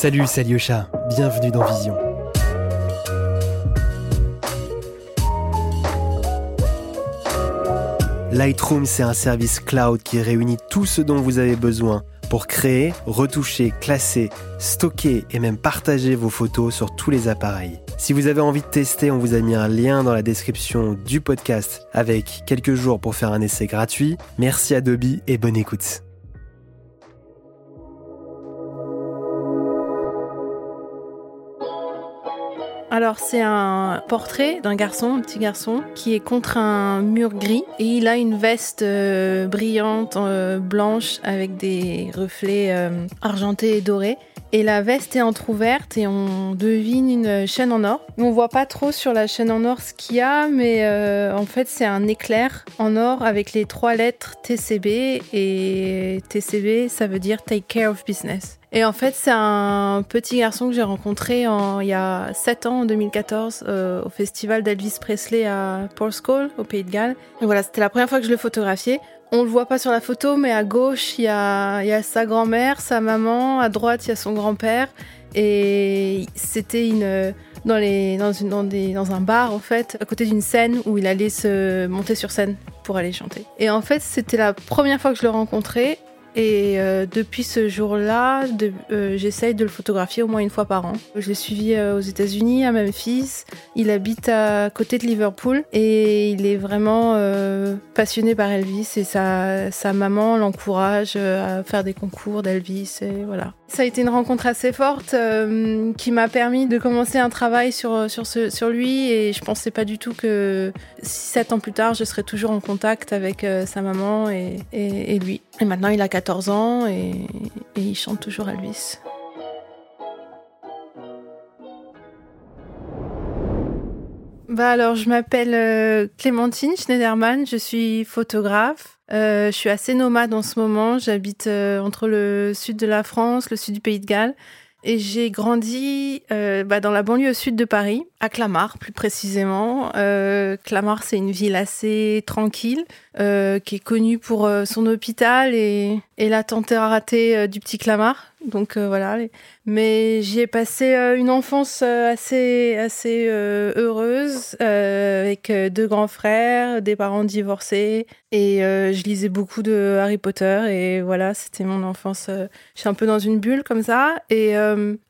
Salut, c'est Alyosha, bienvenue dans Vision. Lightroom, c'est un service cloud qui réunit tout ce dont vous avez besoin pour créer, retoucher, classer, stocker et même partager vos photos sur tous les appareils. Si vous avez envie de tester, on vous a mis un lien dans la description du podcast avec quelques jours pour faire un essai gratuit. Merci Adobe et bonne écoute. Alors c'est un portrait d'un garçon, un petit garçon, qui est contre un mur gris et il a une veste euh, brillante euh, blanche avec des reflets euh, argentés et dorés. Et la veste est entr'ouverte et on devine une chaîne en or. On voit pas trop sur la chaîne en or ce qu'il y a, mais en fait c'est un éclair en or avec les trois lettres TCB et TCB ça veut dire Take Care of Business. Et en fait, c'est un petit garçon que j'ai rencontré il y a 7 ans, en 2014, euh, au festival d'Elvis Presley à Porthcawl, au Pays de Galles. Et voilà, c'était la première fois que je le photographiais. On le voit pas sur la photo, mais à gauche, il y a, sa grand-mère, sa maman, à droite, il y a son grand-père. Et c'était une dans un bar en fait à côté d'une scène où il allait se monter sur scène pour aller chanter. Et en fait, c'était la première fois que je le rencontrais et euh, depuis ce jour-là, euh, j'essaye de le photographier au moins une fois par an. Je l'ai suivi euh, aux États-Unis, à Memphis. Il habite à côté de Liverpool et il est vraiment passionné par Elvis et sa, sa maman l'encourage à faire des concours d'Elvis et voilà. Ça a été une rencontre assez forte qui m'a permis de commencer un travail sur, sur, lui et je pensais pas du tout que 7 ans plus tard, je serais toujours en contact avec sa maman et, et, lui. Et maintenant, il a 14 ans et, il chante toujours Elvis. Bah alors, je m'appelle euh, Clémentine Schneiderman, je suis photographe. Euh, je suis assez nomade en ce moment. J'habite euh, entre le sud de la France, le sud du Pays de Galles. Et j'ai grandi bah, dans la banlieue sud de Paris, à Clamart plus précisément. Clamart, c'est une ville assez tranquille, qui est connue pour son hôpital et, et la tante ratée euh, du petit Clamart. Donc euh, voilà. Mais j'y ai passé une enfance assez, assez heureuse, avec deux grands frères, des parents divorcés. Et je lisais beaucoup de Harry Potter. Et voilà, c'était mon enfance. je suis un peu dans une bulle comme ça. Et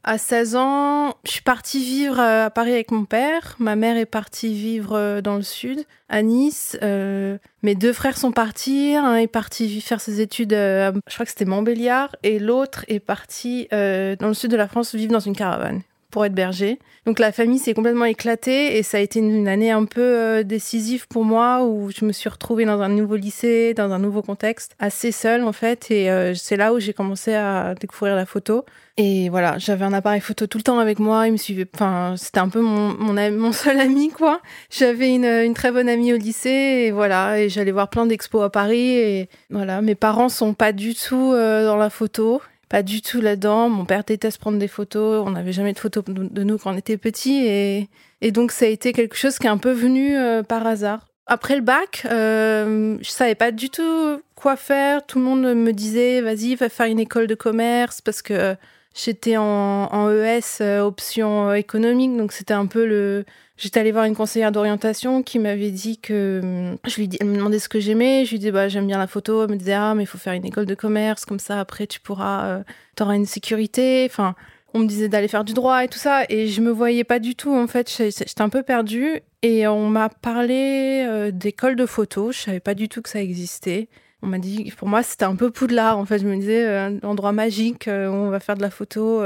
à 16 ans, je suis partie vivre à Paris avec mon père. Ma mère est partie vivre dans le sud à Nice. Euh, mes deux frères sont partis. Un est parti faire ses études, euh, je crois que c'était Montbéliard, et l'autre est parti euh, dans le sud de la France vivre dans une caravane pour être berger. Donc la famille s'est complètement éclatée et ça a été une année un peu euh, décisive pour moi où je me suis retrouvée dans un nouveau lycée, dans un nouveau contexte, assez seule en fait. Et euh, c'est là où j'ai commencé à découvrir la photo. Et voilà, j'avais un appareil photo tout le temps avec moi. Il me suivait. Enfin, c'était un peu mon, seul ami, quoi. J'avais une, une, très bonne amie au lycée, et voilà. Et j'allais voir plein d'expos à Paris. Et voilà, mes parents sont pas du tout euh, dans la photo pas du tout là-dedans. Mon père déteste prendre des photos. On n'avait jamais de photos de nous quand on était petits. Et, et donc, ça a été quelque chose qui est un peu venu euh, par hasard. Après le bac, euh, je savais pas du tout quoi faire. Tout le monde me disait, vas-y, va faire une école de commerce parce que j'étais en, en ES, euh, option économique. Donc, c'était un peu le, J'étais allée voir une conseillère d'orientation qui m'avait dit que je lui dis, elle me demandait ce que j'aimais. Je lui dis bah j'aime bien la photo. Elle me disait ah mais il faut faire une école de commerce comme ça après tu pourras euh, t'auras une sécurité. Enfin on me disait d'aller faire du droit et tout ça et je me voyais pas du tout en fait. J'étais un peu perdue et on m'a parlé euh, d'école de photo. Je savais pas du tout que ça existait. On m'a dit pour moi c'était un peu poudlard en fait. Je me disais euh, un endroit magique où on va faire de la photo.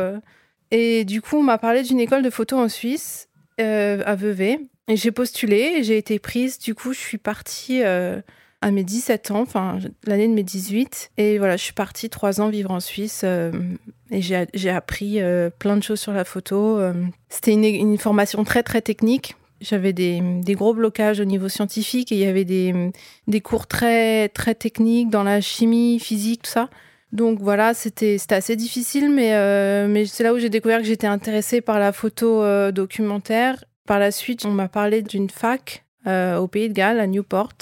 Et du coup on m'a parlé d'une école de photo en Suisse euh, à Vevey. Et j'ai postulé, j'ai été prise. Du coup, je suis partie euh, à mes 17 ans, enfin l'année de mes 18. Et voilà, je suis partie trois ans vivre en Suisse. Euh, et j'ai appris plein de choses sur la photo. C'était une, une, formation très très technique. J'avais des, des, gros blocages au niveau scientifique et il y avait des, des cours très très techniques dans la chimie, physique, tout ça. Donc voilà, c'était assez difficile, mais, euh, mais c'est là où j'ai découvert que j'étais intéressée par la photo euh, documentaire. Par la suite, on m'a parlé d'une fac euh, au Pays de Galles, à Newport.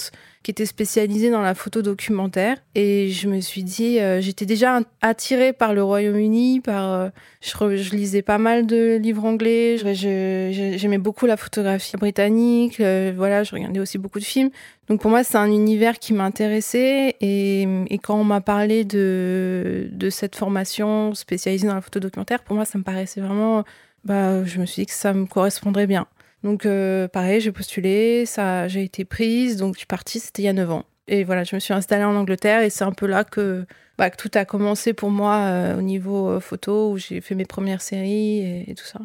Qui était spécialisé dans la photo documentaire. Et je me suis dit, euh, j'étais déjà attirée par le Royaume-Uni, par, euh, je, lisais pas mal de livres anglais, j'aimais beaucoup la photographie britannique, euh, voilà, je regardais aussi beaucoup de films. Donc pour moi, c'est un univers qui m'intéressait et, et, quand on m'a parlé de, de cette formation spécialisée dans la photo documentaire, pour moi, ça me paraissait vraiment, bah, je me suis dit que ça me correspondrait bien. Donc euh, pareil, j'ai postulé, ça, j'ai été prise, donc je suis partie, c'était il y a 9 ans. Et voilà, je me suis installée en Angleterre et c'est un peu là que, bah, tout a commencé pour moi euh, au niveau euh, photo, où j'ai fait mes premières séries et, tout ça.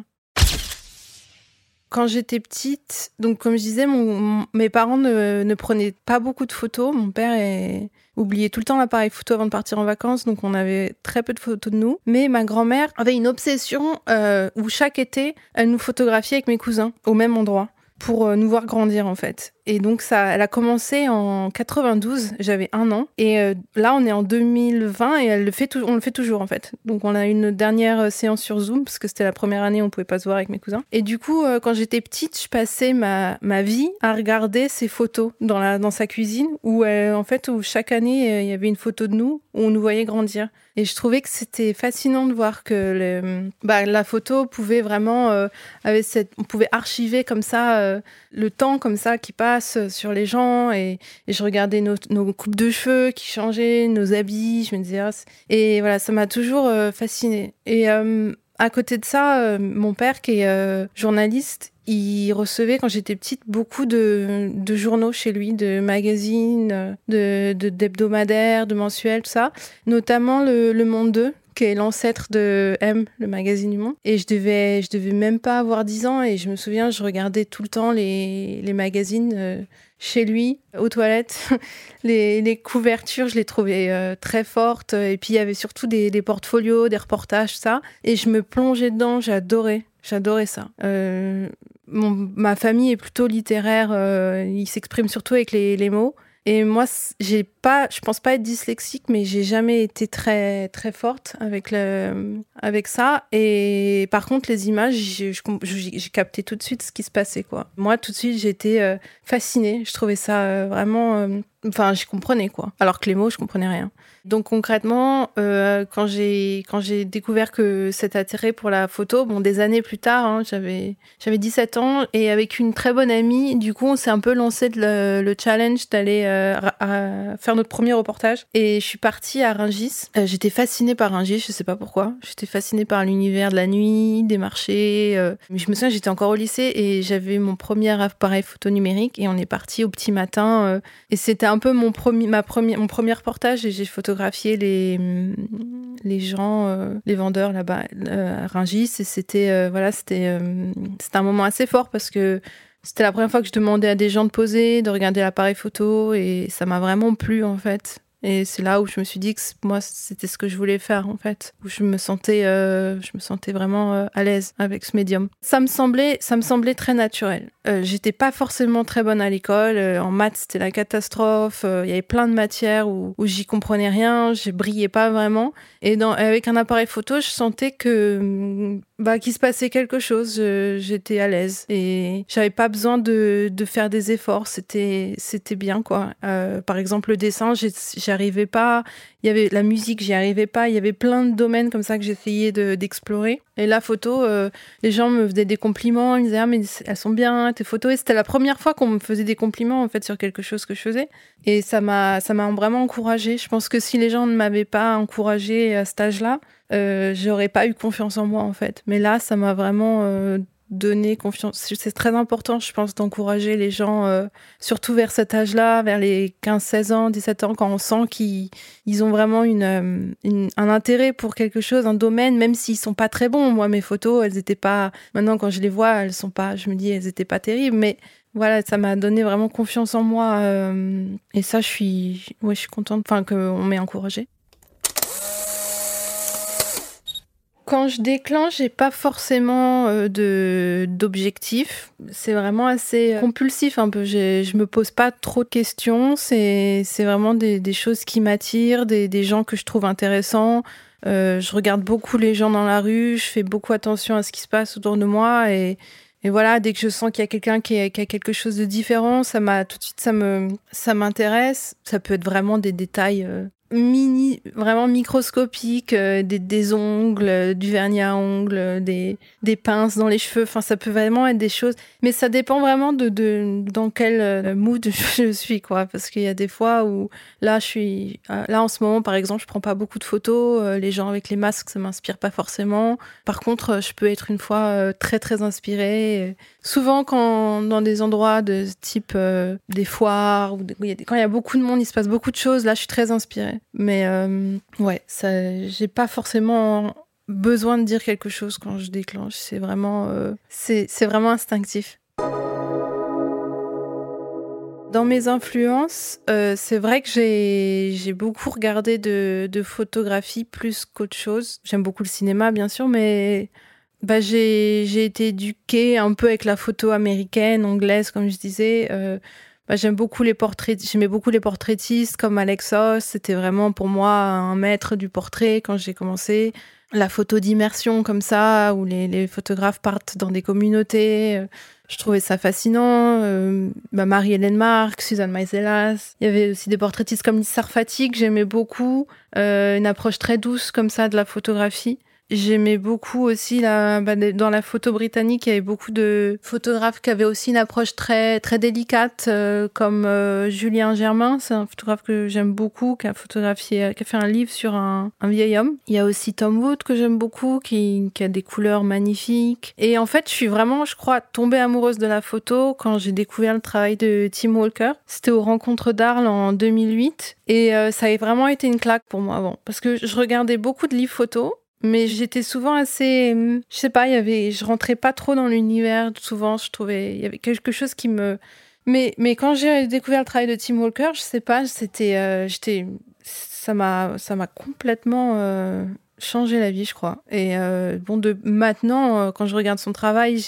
Quand j'étais petite, donc comme je disais, mon, mes parents ne, prenaient pas beaucoup de photos. Mon père oubliait tout le temps l'appareil photo avant de partir en vacances, donc on avait très peu de photos de nous. Mais ma grand-mère avait une obsession euh, où chaque été, elle nous photographiait avec mes cousins au même endroit pour euh, nous voir grandir en fait. Et donc ça, elle a commencé en 92, j'avais un an. Et euh, là, on est en 2020 et elle le fait on le fait toujours en fait. Donc on a une dernière euh, séance sur Zoom parce que c'était la première année, on pouvait pas se voir avec mes cousins. Et du coup, quand j'étais petite, je passais ma, ma vie à regarder ses photos dans, la, dans sa cuisine où en fait, où chaque année, il y avait une photo de nous où on nous voyait grandir. Et je trouvais que c'était fascinant de voir que bah, la photo pouvait vraiment, euh, on pouvait archiver comme ça euh, le temps comme ça qui passe sur les gens. Et, je regardais nos, coupes de cheveux qui changeaient, nos habits. Je me disais, ah, et voilà, ça m'a toujours euh, fascinée. Et à côté de ça, mon père qui est journaliste, il recevait quand j'étais petite beaucoup de, journaux chez lui, de magazines, de d'hebdomadaires, de, mensuels, tout ça, notamment le, Monde 2 qui est l'ancêtre de M, le magazine du Monde. Et je devais, je devais même pas avoir 10 ans et je me souviens, je regardais tout le temps les, magazines euh, chez lui, aux toilettes. les, couvertures, je les trouvais euh, très fortes. Et puis il y avait surtout des, des portfolios, des reportages, ça. Et je me plongeais dedans, j'adorais. J'adorais ça. Euh, ma famille est plutôt littéraire, euh, il s'exprime surtout avec les, mots. Et moi, j'ai pas, je pense pas être dyslexique, mais j'ai jamais été très très forte avec le, avec ça. Et par contre, les images, j'ai capté tout de suite ce qui se passait, quoi. Moi, tout de suite, j'étais euh, fascinée. Je trouvais ça euh, vraiment, enfin, je comprenais quoi. Alors que les mots, je comprenais rien. Donc concrètement, euh, quand j'ai découvert que cet attrait pour la photo, bon des années plus tard, hein, j'avais j'avais 17 ans et avec une très bonne amie, du coup on s'est un peu lancé le, le challenge d'aller euh, faire notre premier reportage et je suis partie à Ringis. Euh, j'étais fascinée par Ringis, je sais pas pourquoi. J'étais fascinée par l'univers de la nuit, des marchés. je me souviens, j'étais encore au lycée et j'avais mon premier appareil photo numérique et on est parti au petit matin et c'était un peu mon premier ma mon premier reportage et j'ai photographié les, gens, euh, les vendeurs là-bas euh, à Rungis. Et c'était euh, voilà, c'était un moment assez fort parce que c'était la première fois que je demandais à des gens de poser, de regarder l'appareil photo et ça m'a vraiment plu en fait. Et c'est là où je me suis dit que moi, c'était ce que je voulais faire, en fait. Où je me sentais, euh, je me sentais vraiment euh, à l'aise avec ce médium. Ça me semblait, ça me semblait très naturel. Euh, j'étais pas forcément très bonne à l'école. en maths, c'était la catastrophe. Il y avait plein de matières où, où j'y comprenais rien. Je brillais pas vraiment. Et dans, avec un appareil photo, je sentais que, mm, bah, qu'il se passait quelque chose. J'étais à l'aise. Et j'avais pas besoin de, de faire des efforts. C'était, c'était bien, quoi. par exemple, le dessin, arrivais pas. Il y avait la musique, j'y arrivais pas. Il y avait plein de domaines comme ça que j'essayais d'explorer. et la photo, euh, les gens me faisaient des compliments. Ils me disaient ah mais elles sont bien tes photos. Et c'était la première fois qu'on me faisait des compliments en fait sur quelque chose que je faisais. Et ça m'a ça m'a vraiment encouragée. Je pense que si les gens ne m'avaient pas encouragée à cet âge-là, euh, j'aurais pas eu confiance en moi en fait. Mais là, ça m'a vraiment euh, donner confiance. C'est très important, je pense, d'encourager les gens, euh, surtout vers cet âge-là, vers les 15, 16 ans, 17 ans, quand on sent qu'ils ont vraiment euh, une, un intérêt pour quelque chose, un domaine, même s'ils sont pas très bons. Moi, mes photos, elles étaient pas. Maintenant, quand je les vois, elles sont pas. Je me dis, elles étaient pas terribles, mais voilà, ça m'a donné vraiment confiance en moi. Euh, et ça, je suis, ouais, je suis contente, enfin, qu'on m'ait encouragée. Quand je déclenche, j'ai pas forcément euh, de d'objectif. C'est vraiment assez euh, compulsif un peu. Je me pose pas trop de questions. C'est vraiment des, des, choses qui m'attirent, des, des, gens que je trouve intéressants. Euh, je regarde beaucoup les gens dans la rue. Je fais beaucoup attention à ce qui se passe autour de moi et et voilà, dès que je sens qu'il y a quelqu'un qui, a quelque chose de différent, ça m'a tout de suite, ça me, ça m'intéresse. Ça peut être vraiment des détails euh, mini, vraiment microscopique, euh, des, des, ongles, euh, du vernis à ongles, euh, des, des pinces dans les cheveux. Enfin, ça peut vraiment être des choses. Mais ça dépend vraiment de, de dans quel mood je suis, quoi. Parce qu'il y a des fois où là, je suis, là en ce moment, par exemple, je prends pas beaucoup de photos. les gens avec les masques, ça m'inspire pas forcément. Par contre, je peux être une fois très très inspirée. Souvent, quand dans des endroits de type des foires ou quand il y a beaucoup de monde, il se passe beaucoup de choses. Là, je suis très inspirée. Mais euh, ouais, j'ai pas forcément besoin de dire quelque chose quand je déclenche. C'est vraiment, euh, c'est, vraiment instinctif. Dans mes influences, euh, c'est vrai que j'ai, beaucoup regardé de, photographie plus qu'autre chose. J'aime beaucoup le cinéma, bien sûr, mais bah, j'ai été éduquée un peu avec la photo américaine, anglaise, comme je disais. Bah, j'aime beaucoup les portraits, j'aimais beaucoup les portraitistes comme Alexos. C'était vraiment pour moi un maître du portrait quand j'ai commencé. La photo d'immersion comme ça, où les, photographes partent dans des communautés. Euh, je trouvais ça fascinant. Euh, bah, Marie-Hélène Marc, Suzanne Maiselas. Il y avait aussi des portraitistes comme Lisa Sarfati que j'aimais beaucoup. Euh, une approche très douce comme ça de la photographie. J'aimais beaucoup aussi la, bah, dans la photo britannique, il y avait beaucoup de photographes qui avaient aussi une approche très très délicate, euh, comme euh, Julien Germain, c'est un photographe que j'aime beaucoup, qui a photographié, qui a fait un livre sur un, un vieil homme. Il y a aussi Tom Wood que j'aime beaucoup, qui, qui a des couleurs magnifiques. Et en fait, je suis vraiment, je crois, tombée amoureuse de la photo quand j'ai découvert le travail de Tim Walker. C'était aux Rencontres d'Arles en 2008. Et euh, ça a vraiment été une claque pour moi avant, parce que je regardais beaucoup de livres photos mais j'étais souvent assez je sais pas il y avait je rentrais pas trop dans l'univers souvent je trouvais il y avait quelque chose qui me mais mais quand j'ai découvert le travail de Tim Walker je sais pas c'était euh, j'étais ça m'a ça m'a complètement euh, changé la vie je crois. Et euh, bon de maintenant quand je regarde son travail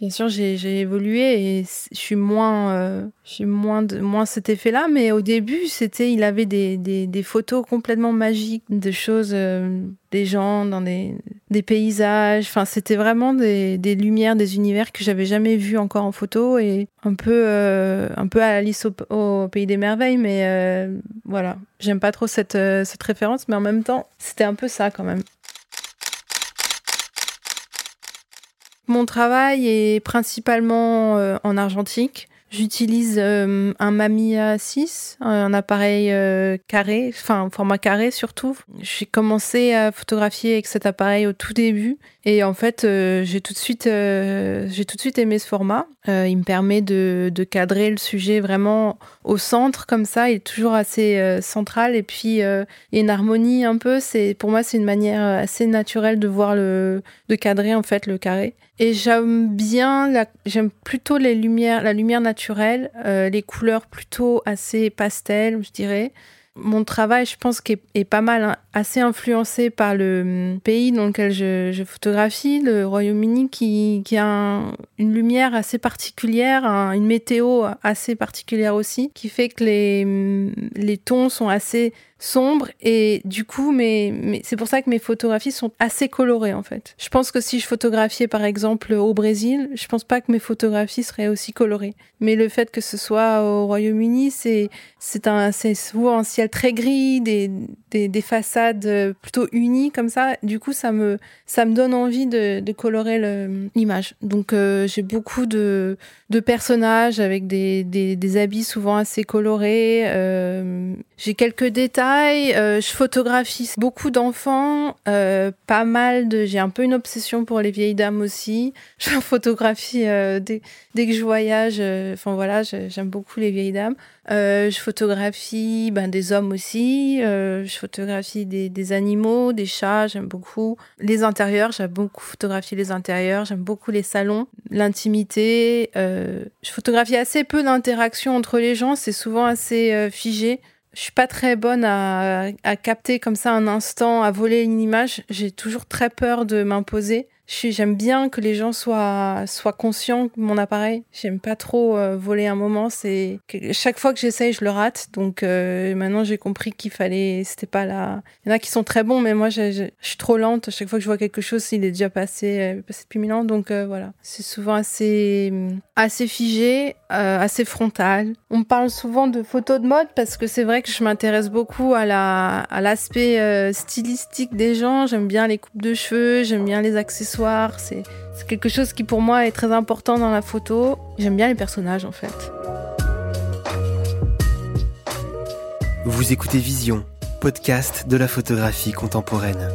Bien sûr, j'ai évolué et je suis moins, euh, je suis moins, de, moins cet effet-là. Mais au début, c'était, il avait des, des, photos complètement magiques de choses, euh, des gens dans des, des paysages. Enfin, c'était vraiment des, des, lumières, des univers que j'avais jamais vus encore en photo et un peu, euh, un peu à Alice au, pays des merveilles. Mais voilà, j'aime pas trop cette, cette référence, mais en même temps, c'était un peu ça quand même. Mon travail est principalement euh, en argentique. J'utilise euh, un Mamiya 6, un appareil euh, carré, enfin format carré surtout. J'ai commencé à photographier avec cet appareil au tout début et en fait j'ai tout de suite j'ai tout de suite aimé ce format. il me permet de, de, cadrer le sujet vraiment au centre comme ça, il est toujours assez central et puis il y a une harmonie un peu. Pour moi c'est une manière assez naturelle de voir le de cadrer en fait le carré. Et j'aime bien, j'aime plutôt les lumières, la lumière naturelle, euh, les couleurs plutôt assez pastel, je dirais. Mon travail, je pense, est, est pas mal, hein, assez influencé par le hum, pays dans lequel je, photographie, le Royaume-Uni, qui, a une lumière assez particulière, une météo assez particulière aussi, qui fait que les, hum, les tons sont assez sombre et du coup mais, mais c'est pour ça que mes photographies sont assez colorées en fait. Je pense que si je photographiais par exemple au Brésil, je pense pas que mes photographies seraient aussi colorées. Mais le fait que ce soit au Royaume-Uni, c'est c'est un c'est souvent un ciel très gris, des, des, des, façades plutôt unies comme ça. Du coup, ça me ça me donne envie de, colorer l'image. Donc euh, j'ai beaucoup de de personnages avec des, des, des habits souvent assez colorés. Euh, j'ai quelques détails. Euh, je photographie beaucoup d'enfants, euh, pas mal de. J'ai un peu une obsession pour les vieilles dames aussi. Je photographie euh, dès, que je voyage. Euh, enfin voilà, j'aime beaucoup les vieilles dames. Je photographie ben, des hommes aussi. je photographie des, des, animaux, des chats. J'aime beaucoup les intérieurs. J'aime beaucoup photographier les intérieurs. J'aime beaucoup les salons, l'intimité. je photographie assez peu d'interactions entre les gens. C'est souvent assez figé je suis pas très bonne à, à, capter comme ça un instant, à voler une image. J'ai toujours très peur de m'imposer. J'aime bien que les gens soient, soient conscients de mon appareil. J'aime pas trop euh, voler un moment. C'est chaque fois que j'essaye, je le rate. Donc euh, maintenant, j'ai compris qu'il fallait. C'était pas là. Il y en a qui sont très bons, mais moi, je, suis trop lente. Chaque fois que je vois quelque chose, il est déjà passé, euh, passé depuis mille ans. Donc voilà, c'est souvent assez, assez figé, assez frontal. On parle souvent de photos de mode parce que c'est vrai que je m'intéresse beaucoup à la, à l'aspect stylistique des gens. J'aime bien les coupes de cheveux, j'aime bien les accessoires c'est quelque chose qui pour moi est très important dans la photo. J'aime bien les personnages en fait. Vous écoutez Vision, podcast de la photographie contemporaine.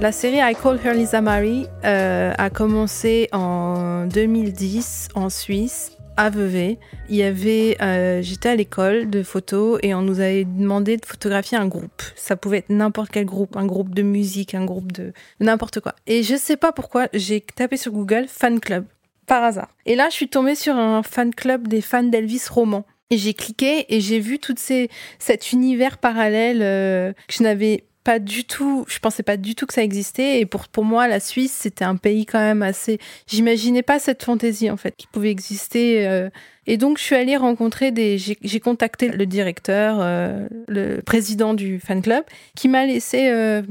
La série I Call Her Lisa Marie euh, a commencé en 2010 en Suisse à Vevey. Il y avait, euh, j'étais à l'école de photo et on nous avait demandé de photographier un groupe. Ça pouvait être n'importe quel groupe, un groupe de musique, un groupe de n'importe quoi. Et je sais pas pourquoi, j'ai tapé sur Google fan club par hasard. Et là, je suis tombée sur un fan club des fans d'Elvis Roman. Et j'ai cliqué et j'ai vu tout cet univers parallèle euh, que je n'avais pas du tout, je pensais pas du tout que ça existait. Et pour, pour moi, la Suisse, c'était un pays quand même assez. J'imaginais pas cette fantaisie, en fait, qui pouvait exister. Euh, et donc, je suis allée rencontrer des. J'ai contacté le directeur, euh, le président du fan club, qui m'a laissé, euh,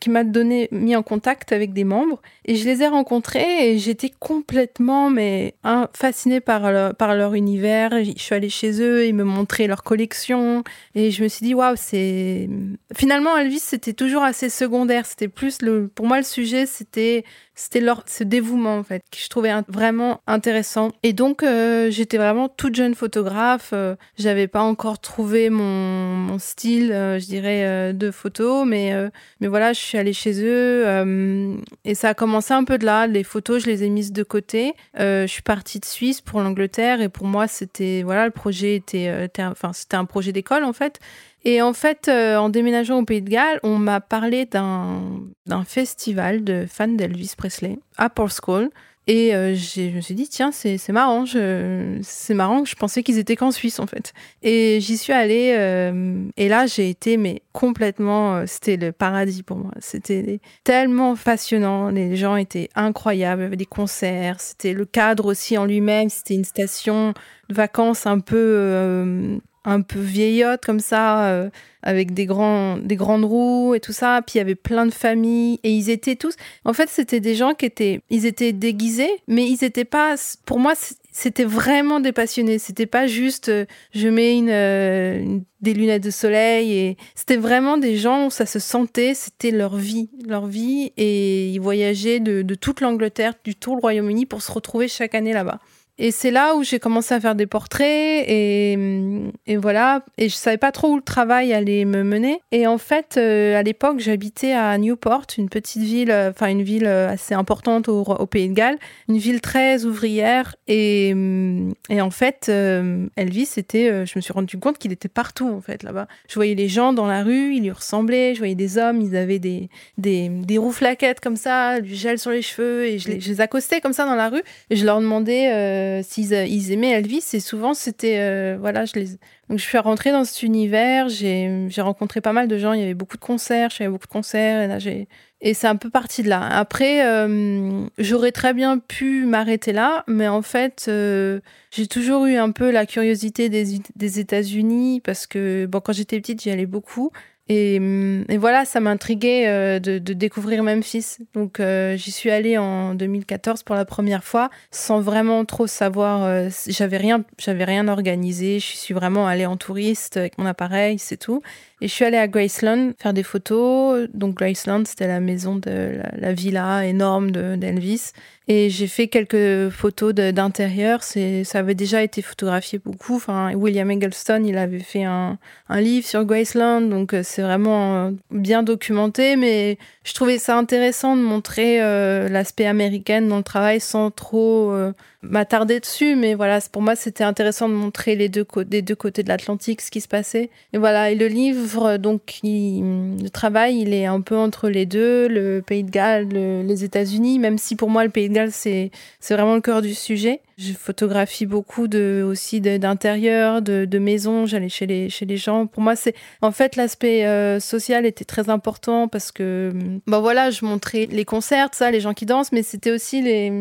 qui m'a donné, mis en contact avec des membres. Et je les ai rencontrés et j'étais complètement, mais fascinée par leur, par leur univers. Je suis allée chez eux, ils me montraient leur collection. Et je me suis dit, waouh, c'est. Finalement, Elvis, c'était toujours assez secondaire. C'était plus le. Pour moi, le sujet, c'était c'était leur ce dévouement en fait que je trouvais vraiment intéressant. Et donc euh, j'étais vraiment toute jeune photographe euh, j'avais pas encore trouvé mon, style euh, je dirais de photo mais mais voilà je suis allée chez eux et ça a commencé un peu de là. Les photos je les ai mises de côté. Je suis partie de Suisse pour l'Angleterre et pour moi c'était voilà le projet était enfin c'était un projet d'école en fait et en fait, euh, en déménageant au Pays de Galles, on m'a parlé d'un festival de fans d'Elvis Presley à Port School. Et euh, je me suis dit, tiens, c'est marrant. C'est marrant je pensais qu'ils étaient qu'en Suisse, en fait. Et j'y suis allée. Euh, et là, j'ai été, mais complètement. C'était le paradis pour moi. C'était tellement passionnant. Les gens étaient incroyables. Il y avait des concerts. C'était le cadre aussi en lui-même. C'était une station de vacances un peu un peu vieillotte comme ça, euh, avec des, grands, des grandes roues et tout ça. Puis il y avait plein de familles et ils étaient tous. En fait, c'était des gens qui étaient, ils étaient déguisés, mais ils étaient pas. Pour moi, c'était vraiment des passionnés. C'était pas juste euh, je mets une, euh, des lunettes de soleil et c'était vraiment des gens où ça se sentait. C'était leur vie, leur vie et ils voyageaient de, de toute l'Angleterre, du tout le Royaume-Uni pour se retrouver chaque année là-bas. Et c'est là où j'ai commencé à faire des portraits et, voilà. Et je savais pas trop où le travail allait me mener. Et en fait, euh, à l'époque, j'habitais à Newport, une petite ville, euh, enfin une ville euh, assez importante au, Pays de Galles, une ville très ouvrière. Et, et en fait, Elvis, c'était, je me suis rendu compte qu'il était partout en fait là-bas. Je voyais les gens dans la rue, ils lui ressemblaient. Je voyais des hommes, ils avaient des des, des roues flaquettes comme ça, du gel sur les cheveux, et je les, accostais comme ça dans la rue. Et je leur demandais s'ils euh, ils aimaient Elvis et souvent c'était euh, voilà je les donc je suis rentrée dans cet univers j'ai rencontré pas mal de gens il y avait beaucoup de concerts je faisais beaucoup de concerts et c'est un peu parti de là. Après j'aurais très bien pu m'arrêter là mais en fait j'ai toujours eu un peu la curiosité des, des États-Unis parce que bon quand j'étais petite j'y allais beaucoup et, voilà, ça m'intriguait euh, de, de, découvrir Memphis. Donc euh, j'y suis allée en 2014 pour la première fois, sans vraiment trop savoir. Euh, j'avais rien, j'avais rien organisé. Je suis vraiment allée en touriste avec mon appareil, c'est tout. Et je suis allée à Graceland faire des photos. Donc Graceland, c'était la maison de la villa énorme d'Elvis. Et j'ai fait quelques photos d'intérieur. Ça avait déjà été photographié beaucoup. William Eggleston, il avait fait un, un livre sur Graceland, donc euh, c'est vraiment euh, bien documenté. Mais je trouvais ça intéressant de montrer euh, l'aspect américain dans le travail sans trop m'attarder dessus, mais voilà, pour moi, c'était intéressant de montrer les deux, des deux côtés de l'Atlantique ce qui se passait. Et voilà, et le livre, donc, le travail, il est un peu entre les deux, le Pays de Galles, les États-Unis, même si pour moi, le Pays illégal, c'est vraiment le cœur du sujet. Je photographie beaucoup de aussi d'intérieur, de, de, maisons. J'allais chez les chez les gens. Pour moi, c'est en fait l'aspect euh, social était très important parce que ben voilà, je montrais les concerts, ça, les gens qui dansent, mais c'était aussi les.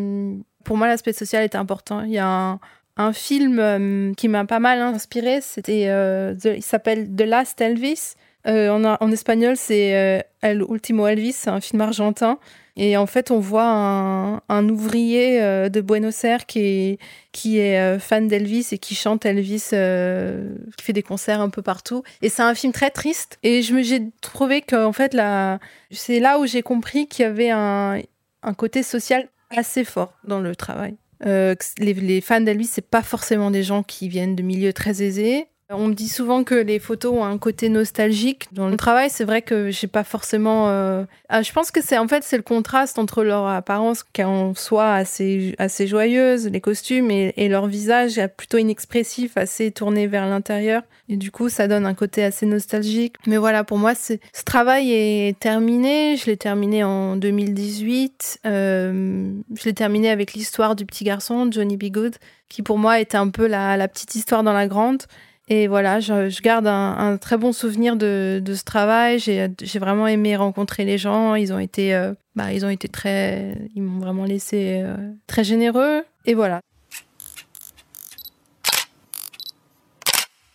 Pour moi, l'aspect social était important. Il y a un, un film euh, qui m'a pas mal inspiré. C'était, euh, il s'appelle The Last Elvis. En, en, espagnol, c'est El Ultimo Elvis, c'est un film argentin. Et en fait, on voit un, ouvrier de Buenos Aires qui est, est fan d'Elvis et qui chante Elvis, qui fait des concerts un peu partout. Et c'est un film très triste. Et je me, j'ai trouvé qu'en fait, c'est là où j'ai compris qu'il y avait un, côté social assez fort dans le travail. Euh, les, les, fans d'Elvis, c'est pas forcément des gens qui viennent de milieux très aisés. On me dit souvent que les photos ont un côté nostalgique. Dans le travail, c'est vrai que j'ai pas forcément. Euh... Ah, je pense que c'est en fait c'est le contraste entre leur apparence qui en soi assez assez joyeuse, les costumes et, leur visage plutôt inexpressif, assez tourné vers l'intérieur. Et du coup, ça donne un côté assez nostalgique. Mais voilà, pour moi, ce travail est terminé. Je l'ai terminé en 2018. Euh, je l'ai terminé avec l'histoire du petit garçon, Johnny B. Good, qui pour moi était un peu la petite histoire dans la grande. Et voilà, je, garde un, très bon souvenir de, ce travail. J'ai vraiment aimé rencontrer les gens. Ils ont été, euh, bah, ils ont été très, ils m'ont vraiment laissé euh, très généreux. Et voilà.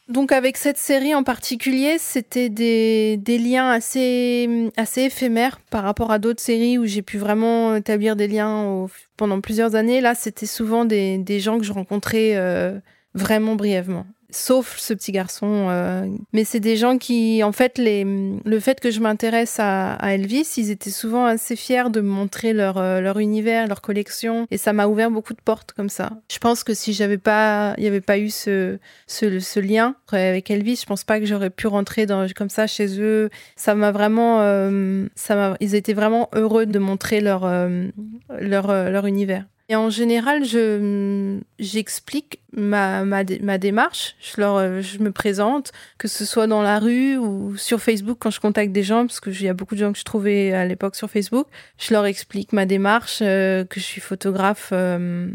Donc avec cette série en particulier, c'était des, liens assez, assez éphémères par rapport à d'autres séries où j'ai pu vraiment établir des liens pendant plusieurs années. Là, c'était souvent des, des, gens que je rencontrais euh, vraiment brièvement sauf ce petit garçon. Euh, mais c'est des gens qui, en fait, les, le fait que je m'intéresse à, Elvis, ils étaient souvent assez fiers de me montrer leur, euh, leur univers, leur collection, et ça m'a ouvert beaucoup de portes comme ça. Je pense que si j'avais pas, il n'y avait pas eu ce, ce, lien avec Elvis, je pense pas que j'aurais pu rentrer dans, comme ça chez eux. Ça m'a vraiment, euh, ça m'a, ils étaient vraiment heureux de montrer leur, leur, leur univers. Et en général, je j'explique ma, ma, ma, démarche. Je, leur, je me présente, que ce soit dans la rue ou sur Facebook quand je contacte des gens, parce qu'il y a beaucoup de gens que je trouvais à l'époque sur Facebook. Je leur explique ma démarche, euh, que je suis photographe euh,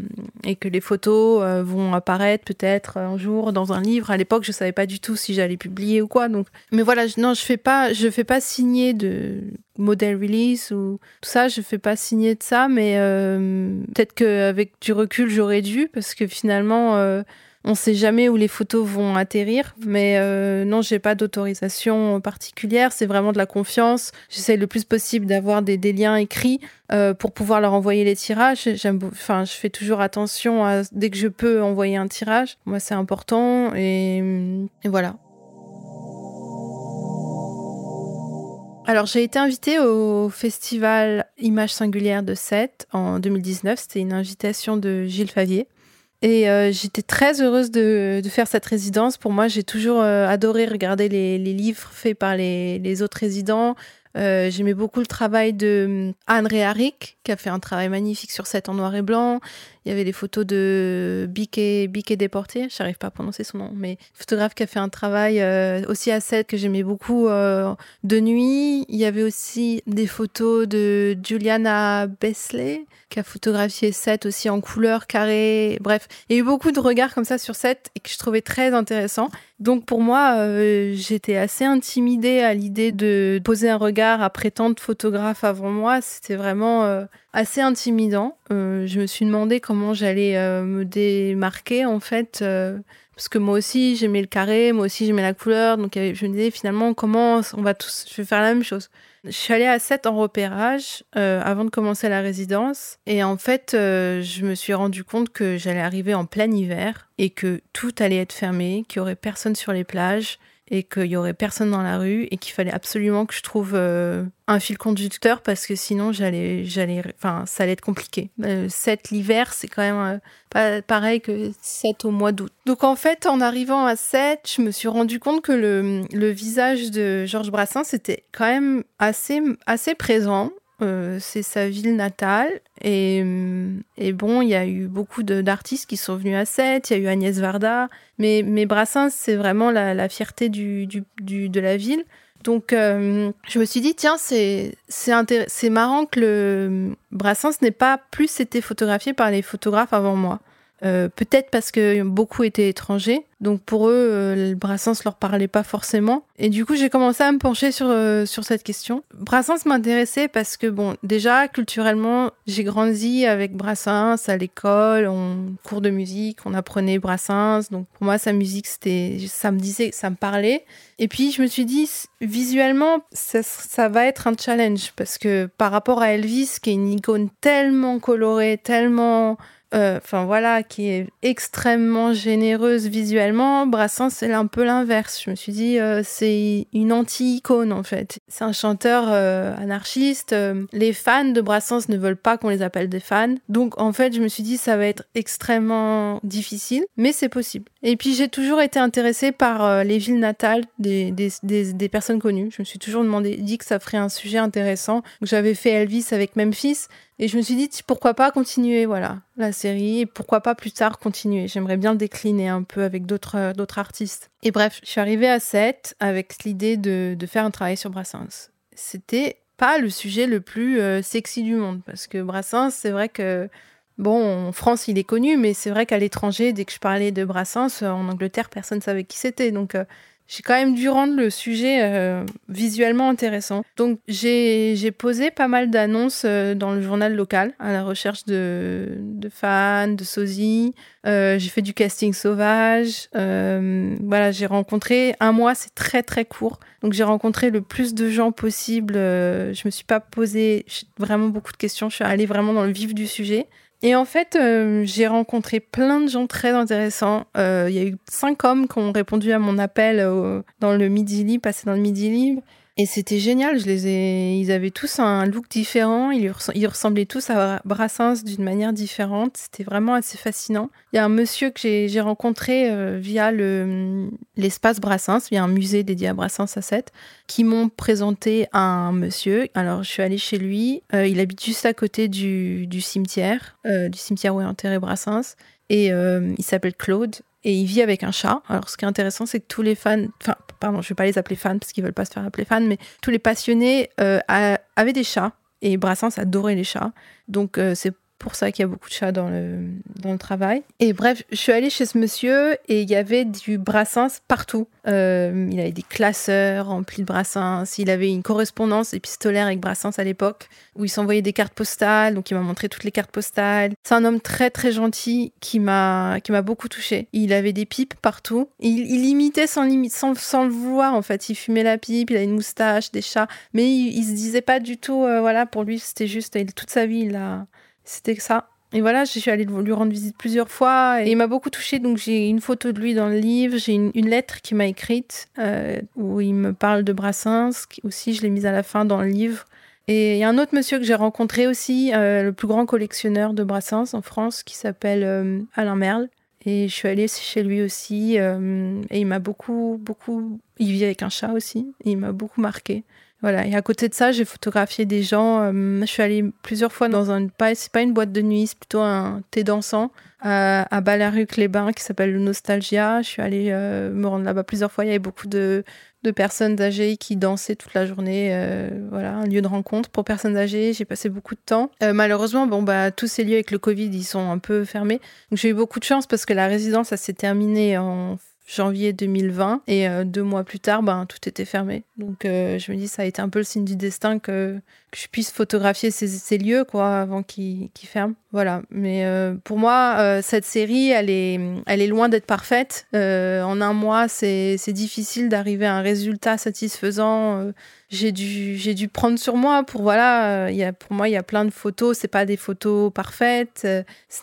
et que les photos euh, vont apparaître peut-être un jour dans un livre. À l'époque, je savais pas du tout si j'allais publier ou quoi. Donc, mais voilà, je, non, je fais pas, je fais pas signer de modèle release ou tout ça, je fais pas signer de ça, mais euh, peut-être qu'avec du recul, j'aurais dû parce que finalement, euh, on sait jamais où les photos vont atterrir. Mais euh, non, j'ai pas d'autorisation particulière, c'est vraiment de la confiance. J'essaie le plus possible d'avoir des, des, liens écrits euh, pour pouvoir leur envoyer les tirages. J'aime, enfin, je fais toujours attention à dès que je peux envoyer un tirage. Moi, c'est important et, et voilà. Alors, j'ai été invitée au festival Images singulières de Sète en 2019. C'était une invitation de Gilles Favier. Et euh, j'étais très heureuse de, faire cette résidence. Pour moi, j'ai toujours euh, adoré regarder les, livres faits par les, autres résidents. Euh, J'aimais beaucoup le travail de Anne Réharic, qui a fait un travail magnifique sur Sète en noir et blanc. Il y avait les photos de Biquet, Biquet Déporté, je n'arrive pas à prononcer son nom, mais photographe qui a fait un travail euh, aussi à 7 que j'aimais beaucoup euh, de nuit. Il y avait aussi des photos de Juliana Besley qui a photographié 7 aussi en couleur, carré. Bref, il y a eu beaucoup de regards comme ça sur 7 et que je trouvais très intéressant. Donc pour moi, euh, j'étais assez intimidée à l'idée de poser un regard après tant de photographes avant moi. C'était vraiment assez intimidant. Euh, je me suis demandé comment j'allais euh, me démarquer en fait, euh, parce que moi aussi j'aimais le carré, moi aussi j'aimais la couleur, donc je me disais finalement comment on va tous, je vais faire la même chose. Je suis allée à 7 en repérage avant de commencer la résidence et en fait je me suis rendu compte que j'allais arriver en plein hiver et que tout allait être fermé, qu'il y aurait personne sur les plages et qu'il y aurait personne dans la rue et qu'il fallait absolument que je trouve euh, un fil conducteur parce que sinon j'allais j'allais enfin ça allait être compliqué. Euh, 7 l'hiver, c'est quand même euh, pas pareil que 7 au mois d'août. Donc en fait, en arrivant à 7, je me suis rendu compte que le, le visage de Georges Brassens était quand même assez assez présent euh, c'est sa ville natale. Et, et bon, il y a eu beaucoup d'artistes qui sont venus à Sète. Il y a eu Agnès Varda. Mais, mais Brassens, c'est vraiment la, la fierté du, du, de la ville. Donc, je me suis dit, tiens, c'est c'est marrant que le Brassens n'ait pas plus été photographié par les photographes avant moi. Euh, peut-être parce que beaucoup étaient étrangers, donc pour eux, euh, Brassens leur parlait pas forcément. Et du coup, j'ai commencé à me pencher sur, euh, sur cette question. Brassens m'intéressait parce que, bon, déjà, culturellement, j'ai grandi avec Brassens à l'école, en cours de musique, on apprenait Brassens. Donc pour moi, sa musique, c'était, ça me disait, ça me parlait. Et puis, je me suis dit, visuellement, ça, ça va être un challenge parce que par rapport à Elvis, qui est une icône tellement colorée, tellement euh, enfin voilà, qui est extrêmement généreuse visuellement. Brassens, c'est un peu l'inverse. Je me suis dit, euh, c'est une anti-icône en fait. C'est un chanteur euh, anarchiste. les fans de Brassens ne veulent pas qu'on les appelle des fans. Donc en fait, je me suis dit, ça va être extrêmement difficile, mais c'est possible. Et puis j'ai toujours été intéressée par les villes natales des, des, des, personnes connues. Je me suis toujours demandé, dit que ça ferait un sujet intéressant. J'avais fait Elvis avec Memphis. Et je me suis dit, pourquoi pas continuer, voilà, la série, et pourquoi pas plus tard continuer. J'aimerais bien décliner un peu avec d'autres euh, artistes. Et bref, je suis arrivée à 7 avec l'idée de, de, faire un travail sur Brassens. C'était pas le sujet le plus euh, sexy du monde, parce que Brassens, c'est vrai que, bon, en France, il est connu, mais c'est vrai qu'à l'étranger, dès que je parlais de Brassens, en Angleterre, personne ne savait qui c'était. Donc, euh, j'ai quand même dû rendre le sujet euh, visuellement intéressant. Donc j'ai posé pas mal d'annonces euh, dans le journal local à la recherche de, de fans, de sosies. Euh, j'ai fait du casting sauvage. voilà, j'ai rencontré un mois, c'est très très court. Donc j'ai rencontré le plus de gens possible. je me suis pas posé vraiment beaucoup de questions. Je suis allée vraiment dans le vif du sujet. Et en fait, euh, j'ai rencontré plein de gens très intéressants. Euh, il y a eu cinq hommes qui ont répondu à mon appel dans le Midi Libre, passé dans le Midi Libre. Et c'était génial, je les ai... ils avaient tous un look différent, ils, ressemblaient tous à Brassens d'une manière différente, c'était vraiment assez fascinant. Il y a un monsieur que j'ai rencontré euh, via l'espace Brassens, via un musée dédié à Brassens à 7, qui m'ont présenté un monsieur. Alors je suis allée chez lui, euh, il habite juste à côté du, cimetière, euh, du cimetière où est enterré Brassens, et il s'appelle Claude, et il vit avec un chat. Alors, ce qui est intéressant, c'est que tous les fans, enfin, pardon, je vais pas les appeler fans parce qu'ils veulent pas se faire appeler fans, mais tous les passionnés euh, avaient des chats et Brassens adorait les chats. Donc, euh, c'est pour ça qu'il y a beaucoup de chats dans le, dans le travail. Et bref, je suis allée chez ce monsieur et il y avait du brassens partout. Euh, il avait des classeurs remplis de brassins. Il avait une correspondance épistolaire avec brassens à l'époque où il s'envoyait des cartes postales. Donc il m'a montré toutes les cartes postales. C'est un homme très très gentil qui m'a qui m'a beaucoup touchée. Il avait des pipes partout. Il, il imitait sans limite, sans, sans, le vouloir en fait. Il fumait la pipe, il avait une moustache, des chats, mais il, il se disait pas du tout. Euh, voilà, pour lui c'était juste toute sa vie il a c'était ça. Et voilà, je suis allée lui rendre visite plusieurs fois et il m'a beaucoup touchée. Donc j'ai une photo de lui dans le livre, j'ai une, lettre qu'il m'a écrite euh, où il me parle de Brassens. Aussi, je l'ai mise à la fin dans le livre. Et il y a un autre monsieur que j'ai rencontré aussi, euh, le plus grand collectionneur de Brassens en France, qui s'appelle euh, Alain Merle. Et je suis allée chez lui aussi. et il m'a beaucoup, beaucoup. Il vit avec un chat aussi. Il m'a beaucoup marqué. Voilà. Et à côté de ça, j'ai photographié des gens. Euh, je suis allée plusieurs fois dans un, pas, c'est pas une boîte de nuit, c'est plutôt un thé dansant à, à les bains qui s'appelle le Nostalgia. Je suis allée euh, me rendre là-bas plusieurs fois. Il y avait beaucoup de, de personnes âgées qui dansaient toute la journée. Euh, voilà, un lieu de rencontre pour personnes âgées. J'ai passé beaucoup de temps. malheureusement, bon, bah, tous ces lieux avec le Covid, ils sont un peu fermés. J'ai eu beaucoup de chance parce que la résidence, ça s'est terminé en janvier 2020 et euh, deux mois plus tard, ben, tout était fermé. Donc euh, je me dis, ça a été un peu le signe du destin que, je puisse photographier ces, lieux quoi, avant qu'ils ferment. Voilà. Mais euh, pour moi, cette série, elle est, elle est loin d'être parfaite. en un mois, c'est difficile d'arriver à un résultat satisfaisant. j'ai dû, dû prendre sur moi pour voilà. y a, pour moi, il y a plein de photos. C'est pas des photos parfaites,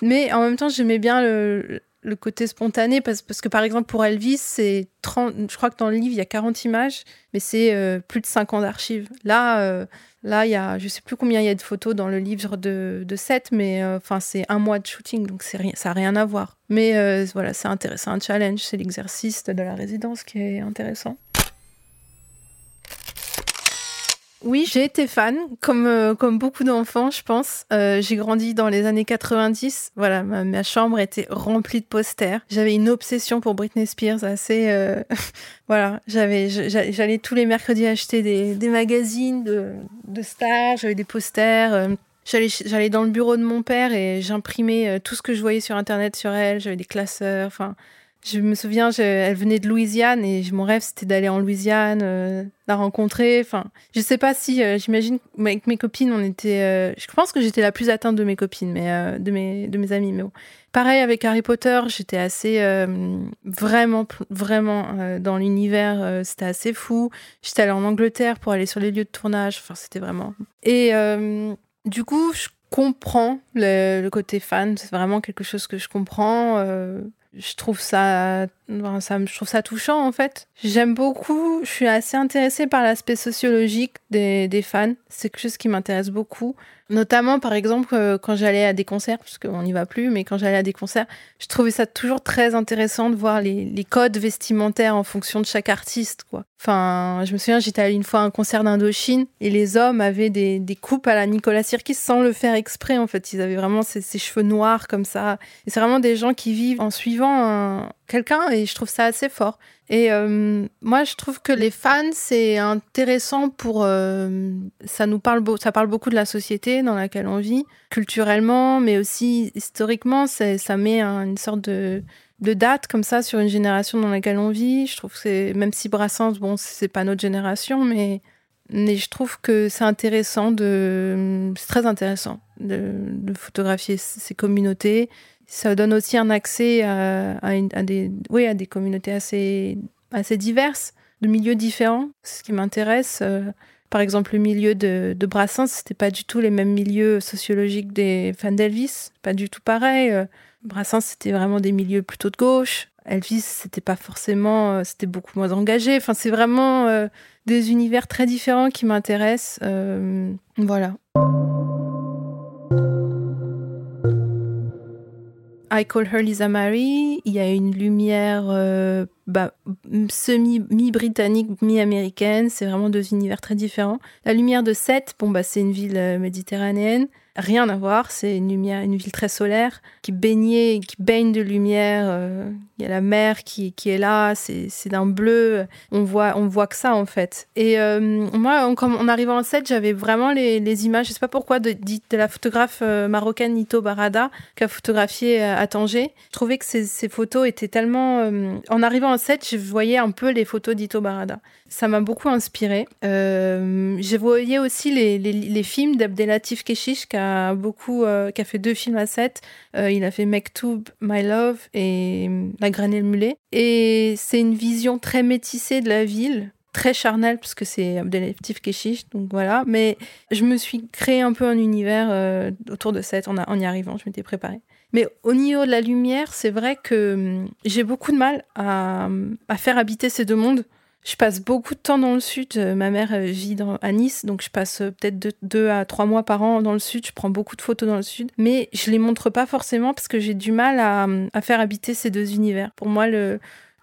mais en même temps, j'aimais bien le, le côté spontané parce, parce, que par exemple pour Elvis c'est 30 je crois que dans le livre il y a 40 images mais c'est euh, plus de 5 ans d'archives. Là euh, là il y a je sais plus combien il y a de photos dans le livre de, de 7 mais euh, enfin c'est un mois de shooting donc c'est ça a rien à voir. Mais voilà c'est intéressant un challenge c'est l'exercice de la résidence qui est intéressant Oui, j'ai été fan, comme, euh, comme beaucoup d'enfants, je pense. Euh, j'ai grandi dans les années 90. Voilà, ma, chambre était remplie de posters. J'avais une obsession pour Britney Spears assez. Euh, voilà, j'allais tous les mercredis acheter des, des magazines de, de stars, j'avais des posters. J'allais dans le bureau de mon père et j'imprimais tout ce que je voyais sur Internet sur elle. J'avais des classeurs, enfin. Je me souviens, elle venait de Louisiane et mon rêve c'était d'aller en Louisiane, euh, la rencontrer. Enfin, je sais pas si, euh, j'imagine, avec mes copines, on était. Euh, je pense que j'étais la plus atteinte de mes copines, mais de mes de mes amis. Mais bon. pareil avec Harry Potter, j'étais assez vraiment vraiment dans l'univers. c'était assez fou. J'étais allée en Angleterre pour aller sur les lieux de tournage. Enfin, c'était vraiment. Et du coup, je comprends le, le côté fan. C'est vraiment quelque chose que je comprends je trouve ça, ça, je trouve ça touchant en fait. J'aime beaucoup, je suis assez intéressée par l'aspect sociologique des, des fans. C'est quelque chose qui m'intéresse beaucoup. Notamment, par exemple, euh, quand j'allais à des concerts, parce qu'on n'y va plus, mais quand j'allais à des concerts, je trouvais ça toujours très intéressant de voir les, les, codes vestimentaires en fonction de chaque artiste, quoi. Enfin, je me souviens, j'étais allée une fois à un concert d'Indochine et les hommes avaient des, des, coupes à la Nicolas Sirkis sans le faire exprès, en fait. Ils avaient vraiment ces, ces cheveux noirs comme ça. Et c'est vraiment des gens qui vivent en suivant quelqu'un et je trouve ça assez fort. Et euh, moi, je trouve que les fans, c'est intéressant pour. Euh, ça nous parle, ça parle beaucoup de la société dans laquelle on vit, culturellement, mais aussi historiquement. Ça met une sorte de, date comme ça sur une génération dans laquelle on vit. Je trouve que c'est. Même si Brassens, bon, c'est pas notre génération, mais. Mais je trouve que c'est intéressant de. C'est très intéressant de photographier ces communautés ça donne aussi un accès à, des, oui, à des communautés assez, assez diverses, de milieux différents. Ce qui m'intéresse, euh, par exemple, le milieu de, de Brassens, c'était pas du tout les mêmes milieux sociologiques des fans d'Elvis, pas du tout pareil. Euh, Brassens, c'était vraiment des milieux plutôt de gauche. Elvis, c'était pas forcément, euh, c'était beaucoup moins engagé. Enfin, c'est vraiment des univers très différents qui m'intéressent. voilà. I Call Her Lisa Marie, il y a une lumière euh, bah, semi mi-britannique, mi-américaine, c'est vraiment deux univers très différents. La lumière de Sète, bon bah c'est une ville euh, méditerranéenne rien à voir. C'est une ville très solaire qui baignait, qui baigne de lumière. Euh, il y a la mer qui, est là, c'est d'un bleu. On voit, on voit que ça en fait. Et euh, moi, en, arrivant en set, j'avais vraiment les, images. Je sais pas pourquoi de, de la photographe euh, marocaine Nito Barada qui a photographié à Tanger. Je trouvais que ces, photos étaient tellement. en arrivant en set, je voyais un peu les photos d'Ito Barada. Ça m'a beaucoup inspiré. J'ai voyé aussi les, les, les films d'Abdelatif Keshish qui a beaucoup, euh, qui a fait deux films à 7. Euh, il a fait Mektoub, My Love et euh, La graine et le mulet. Et c'est une vision très métissée de la ville, très charnelle parce que c'est Abdelatif Keshish, donc voilà. Mais je me suis créé un peu un univers autour de 7 en, en y arrivant, je m'étais préparée. Mais au niveau de la lumière, c'est vrai que hum, j'ai beaucoup de mal à, à faire habiter ces deux mondes. Je passe beaucoup de temps dans le sud. Euh, ma mère vit à Nice, donc je passe euh, peut-être deux, à trois mois par an dans le sud. Je prends beaucoup de photos dans le sud, mais je les montre pas forcément parce que j'ai du mal à, faire habiter ces deux univers. Pour moi,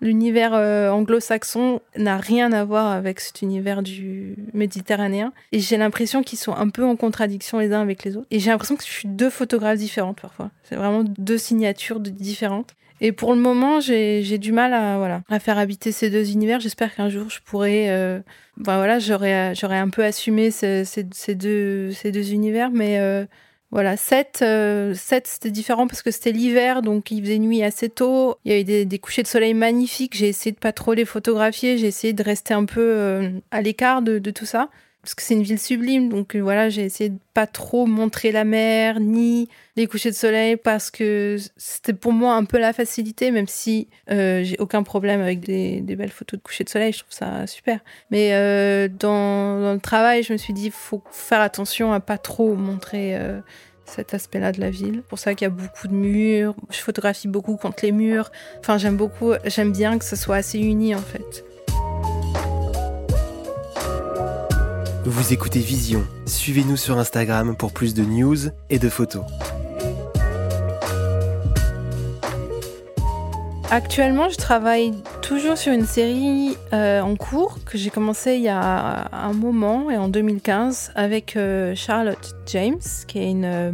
l'univers euh, anglo-saxon n'a rien à voir avec cet univers du méditerranéen. Et j'ai l'impression qu'ils sont un peu en contradiction les uns avec les autres. Et j'ai l'impression que je suis deux photographes différentes parfois. C'est vraiment deux signatures différentes. Et pour le moment, j'ai du mal à, faire habiter ces deux univers. J'espère qu'un jour, je pourrai. Euh, ben voilà, j'aurais un peu assumé ces, deux, univers. Mais euh, voilà, 7, euh, c'était différent parce que c'était l'hiver, donc il faisait nuit assez tôt. Il y avait des, des couchers de soleil magnifiques. J'ai essayé de pas trop les photographier. J'ai essayé de rester un peu euh, à l'écart de tout ça parce que c'est une ville sublime. Donc euh, voilà, j'ai essayé de pas trop montrer la mer ni les couchers de soleil parce que c'était pour moi un peu la facilité, même si euh, j'ai aucun problème avec des, belles photos de coucher de soleil. Je trouve ça super. Mais euh, dans, le travail, je me suis dit, faut faire attention à pas trop montrer. cet aspect-là de la ville. Pour ça qu'il y a beaucoup de murs. Je photographie beaucoup contre les murs. Enfin, j'aime beaucoup, j'aime bien que ce soit assez uni en fait. Vous écoutez Vision. Suivez-nous sur Instagram pour plus de news et de photos. Actuellement, je travaille toujours sur une série euh, en cours que j'ai commencé il y a un moment, et en 2015, avec euh, Charlotte James, qui est une euh,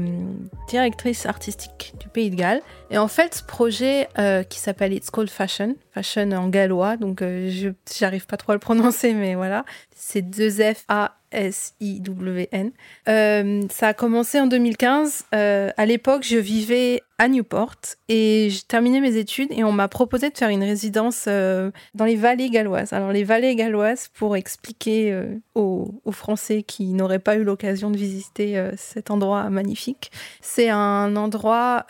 directrice artistique du Pays de Galles. Et en fait, ce projet qui s'appelle It's Called Fashion, fashion en gallois, donc je j'arrive pas trop à le prononcer, mais voilà, c'est 2 F A S-I-W-N. Euh, ça a commencé en 2015. Euh, à l'époque, je vivais à Newport et j'ai terminé mes études et on m'a proposé de faire une résidence euh, dans les vallées galloises. Alors les vallées galloises, pour expliquer aux, Français qui n'auraient pas eu l'occasion de visiter cet endroit magnifique, c'est un endroit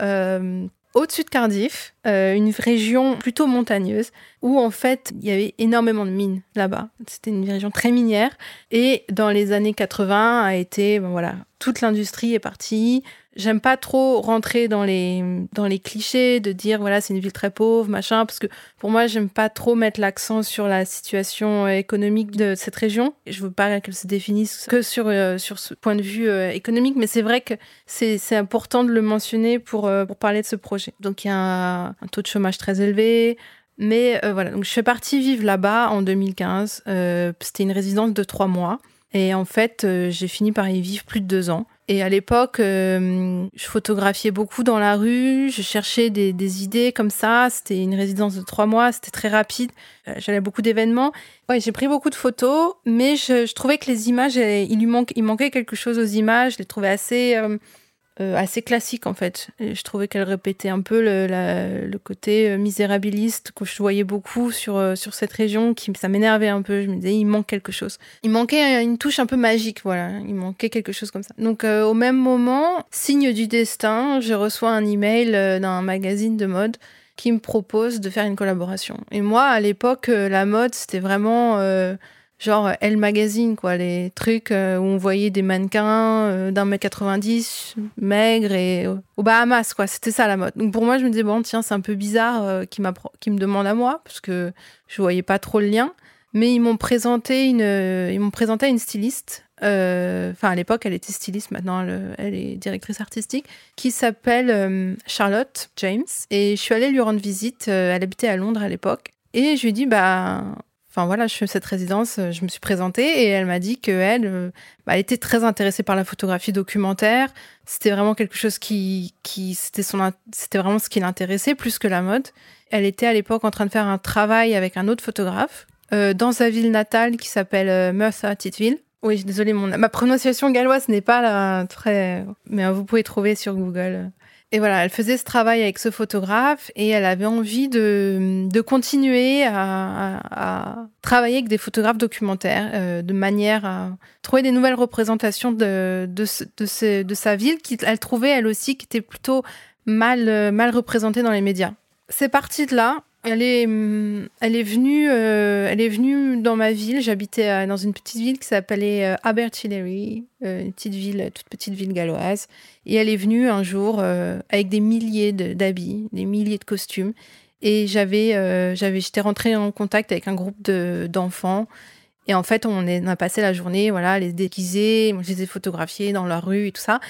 au-dessus de Cardiff, euh, une région plutôt montagneuse, où en fait il y avait énormément de mines là-bas. C'était une région très minière. Et dans les années 80 a été, voilà, toute l'industrie est partie. J'aime pas trop rentrer dans les, dans les clichés de dire voilà, c'est une ville très pauvre, machin, parce que pour moi, j'aime pas trop mettre l'accent sur la situation économique de cette région. Je veux pas qu'elle se définisse que sur, euh, sur ce point de vue euh, économique, mais c'est vrai que c'est important de le mentionner pour, euh, pour parler de ce projet. Donc il y a un, un, taux de chômage très élevé. Mais voilà, donc je suis partie vivre là-bas en 2015. C'était une résidence de trois mois. Et en fait, j'ai fini par y vivre plus de deux ans. Et à l'époque, euh, je photographiais beaucoup dans la rue, je cherchais des, idées comme ça. C'était une résidence de trois mois, c'était très rapide. Euh, j'allais beaucoup d'événements. Ouais, j'ai pris beaucoup de photos, mais je, trouvais que les images, il lui il manquait quelque chose aux images. Je les trouvais assez euh, euh, assez classique en fait. je trouvais qu'elle répétait un peu le, côté euh, misérabiliste que je voyais beaucoup sur, euh, sur cette région, qui ça m'énervait un peu. Je me disais, il manque quelque chose. Il manquait une touche un peu magique, voilà. Il manquait quelque chose comme ça. Donc au même moment, signe du destin, je reçois un email d'un magazine de mode qui me propose de faire une collaboration. Et moi, à l'époque, la mode, c'était vraiment genre Elle Magazine, quoi, les trucs euh, où on voyait des mannequins euh, d'un mètre 90, maigres et euh, au Bahamas, quoi. C'était ça la mode. Donc pour moi, je me disais, bon, tiens, c'est un peu bizarre qui, qui me demande à moi, parce que je voyais pas trop le lien. Mais ils m'ont présenté une, ils m'ont présenté une styliste. Enfin, à l'époque, elle était styliste. Maintenant, elle, est directrice artistique, qui s'appelle Charlotte James. Et je suis allée lui rendre visite. elle habitait à Londres à l'époque. Et je lui dit, bah, Enfin voilà, je fais cette résidence, euh, je me suis présentée et elle m'a dit qu'elle euh, bah, elle était très intéressée par la photographie documentaire. C'était vraiment quelque chose qui, qui c'était son, c'était vraiment ce qui l'intéressait plus que la mode. Elle était à l'époque en train de faire un travail avec un autre photographe euh, dans sa ville natale qui s'appelle Merthyr Tittville. Oui, désolée, mon, ma prononciation galloise n'est pas là, très, mais vous pouvez trouver sur Google. Et voilà, elle faisait ce travail avec ce photographe et elle avait envie de, de continuer à, à, travailler avec des photographes documentaires euh, de manière à trouver des nouvelles représentations de, de, de, de sa ville qu'elle trouvait elle aussi qui était plutôt mal, mal représentée dans les médias. C'est parti de là. Elle est, mm, elle est venue, euh, elle est venue dans ma ville. J'habitais euh, dans une petite ville qui s'appelait euh, Abertillery, une petite ville, toute petite ville galloise. Et elle est venue un jour avec des milliers d'habits, des milliers de costumes. Et j'avais, j'avais, j'étais rentrée en contact avec un groupe d'enfants. et en fait, on, a passé la journée, voilà, les déguiser. Je les ai photographiés dans la rue et tout ça.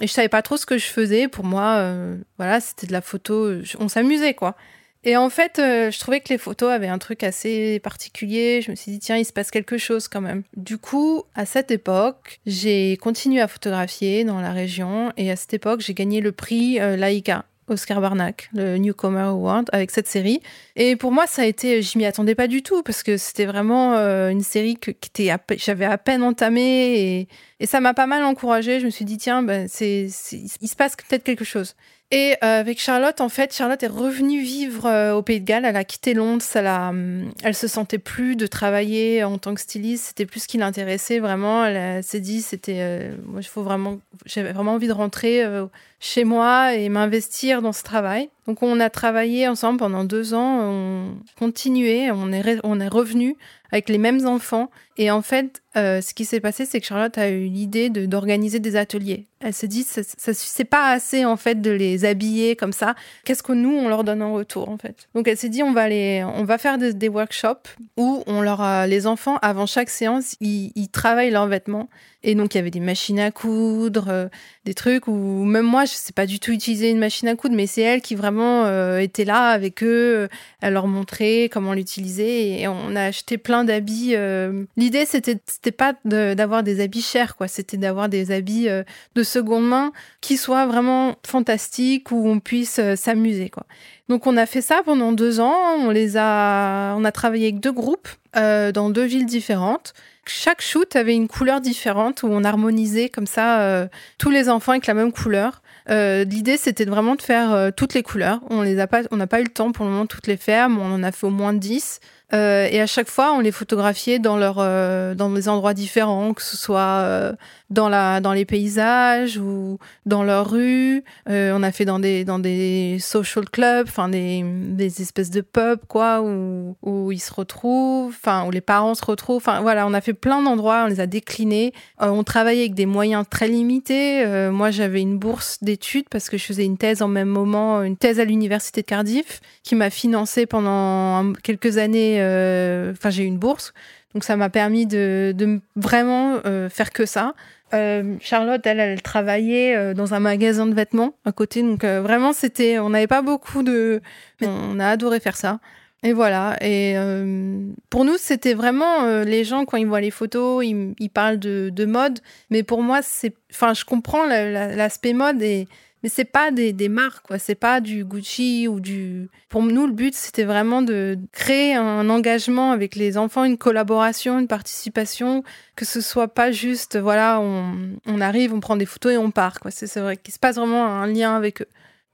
Et je savais pas trop ce que je faisais. Pour moi, voilà, c'était de la photo. On s'amusait, quoi. Et en fait, euh, je trouvais que les photos avaient un truc assez particulier. Je me suis dit, tiens, il se passe quelque chose quand même. Du coup, à cette époque, j'ai continué à photographier dans la région. Et à cette époque, j'ai gagné le prix euh, Laika. Oscar Barnack, le Newcomer Award, avec cette série. Et pour moi, ça a été, je m'y attendais pas du tout parce que c'était vraiment euh, une série que, j'avais à peine entamée et, et ça m'a pas mal encouragée. Je me suis dit tiens, ben c'est, il se passe peut-être quelque chose. Et euh, avec Charlotte, en fait, Charlotte est revenue vivre euh, au Pays de Galles. Elle a quitté Londres. Hum, elle se sentait plus de travailler en tant que styliste. C'était plus ce qui l'intéressait vraiment. Elle, s'est dit, c'était, euh, moi, j'avais vraiment envie de rentrer chez moi et m'investir dans ce travail. Donc, on a travaillé ensemble pendant deux ans. On continuait. On est, on est revenu avec les mêmes enfants. Et en fait, euh, ce qui s'est passé, c'est que Charlotte a eu l'idée d'organiser des ateliers. Elle s'est dit, ça, c'est pas assez en fait de les habiller comme ça. Qu'est-ce que nous on leur donne en retour en fait? Donc elle s'est dit, on va les, on va faire des, workshops où on leur, les enfants avant chaque séance, ils, travaillent leurs vêtements. Et donc il y avait des machines à coudre, euh, des trucs où même moi sais pas du tout utiliser une machine à coudre, mais c'est elle qui vraiment euh, était là avec eux, elle leur montrait comment l'utiliser et on a acheté plein d'habits. Euh. L'idée c'était c'était pas d'avoir des habits chers quoi, c'était d'avoir des habits euh, de seconde main qui soient vraiment fantastiques où on puisse s'amuser quoi. Donc on a fait ça pendant deux ans, on les a, on a travaillé avec deux groupes dans deux villes différentes chaque shoot avait une couleur différente où on harmonisait comme ça euh, tous les enfants avec la même couleur. Euh, l'idée c'était vraiment de faire euh, toutes les couleurs. On n'a pas eu le temps pour le moment de toutes les faire, mais on en a fait au moins 10. Et à chaque fois, on les photographiait dans leur, dans des endroits différents, que ce soit dans, la, dans les paysages ou dans leur rue. Euh, on a fait dans des, dans des social clubs, enfin des, des espèces de pubs, quoi, où, où ils se retrouvent, enfin, où les parents se retrouvent. Enfin, voilà, on a fait plein d'endroits, on les a déclinés. Euh, on travaillait avec des moyens très limités. Euh, moi, j'avais une bourse d'études parce que je faisais une thèse en même moment, une thèse à l'université de Cardiff, qui m'a financé pendant quelques années. Enfin, j'ai eu une bourse. Donc ça m'a permis de, vraiment faire que ça. Euh, Charlotte, elle, elle travaillait euh, dans un magasin de vêtements à côté. Donc euh, vraiment, c'était, on n'avait pas beaucoup de, on a adoré faire ça. Et voilà. Et pour nous, c'était vraiment les gens quand ils voient les photos, ils, parlent de, de, mode. Mais pour moi, c'est, enfin, je comprends l'aspect mode et mais c'est pas des, marques, quoi. C'est pas du Gucci ou du. Pour nous, le but, c'était vraiment de créer un engagement avec les enfants, une collaboration, une participation, que ce soit pas juste, voilà, on, arrive, on prend des photos et on part. C'est vrai qu'il se passe vraiment un lien avec eux.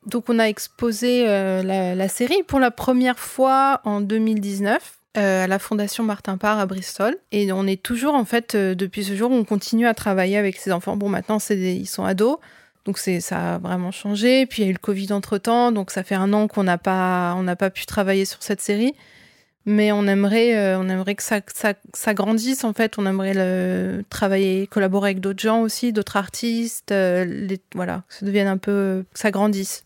Donc, on a exposé euh, la, série pour la première fois en 2019. Euh, à la Fondation Martin Parr à Bristol. Et on est toujours, en fait, euh, depuis ce jour, on continue à travailler avec ces enfants. Bon, maintenant, ils sont ados. Donc c'est ça a vraiment changé. Puis il y a eu le Covid entre temps, donc ça fait un an qu'on n'a pas on n'a pas pu travailler sur cette série. Mais on aimerait euh, on aimerait que ça, ça, grandisse en fait. On aimerait le, travailler collaborer avec d'autres gens aussi, d'autres artistes. Euh, les, voilà, que ça devienne un peu ça grandisse.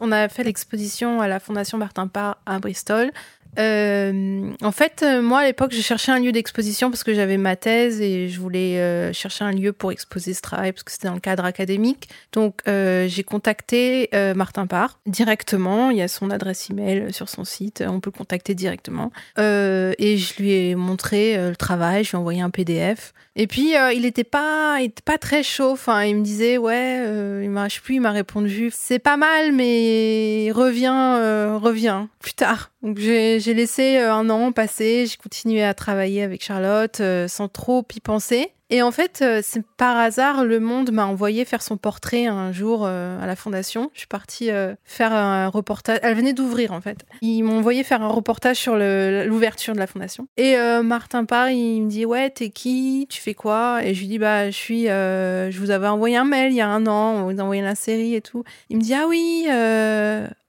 On a fait l'exposition à la Fondation Martin Parr à Bristol euh, en fait, euh, moi à l'époque, j'ai cherché un lieu d'exposition parce que j'avais ma thèse et je voulais euh, chercher un lieu pour exposer ce travail parce que c'était dans le cadre académique. Donc, j'ai contacté Martin Parr directement. Il y a son adresse email sur son site. On peut le contacter directement. et je lui ai montré le travail. Je lui ai envoyé un PDF. Et puis, il n'était pas, pas très chaud. Enfin, il me disait, ouais, il m'a, je sais plus, il m'a répondu, c'est pas mal, mais reviens, reviens plus tard. Donc j'ai laissé euh, un an passer, j'ai continué à travailler avec Charlotte euh, sans trop y penser. Et en fait, euh, par hasard, Le Monde m'a envoyé faire son portrait un jour à la fondation. Je suis partie faire un reportage. Elle venait d'ouvrir en fait. Ils m'ont envoyé faire un reportage sur l'ouverture de la fondation. Et Martin Parr, il me dit ouais, t'es qui? Tu fais quoi? Et je lui dis bah je suis. je vous avais envoyé un mail il y a un an, on vous a envoyé la série et tout. Il me dit ah oui,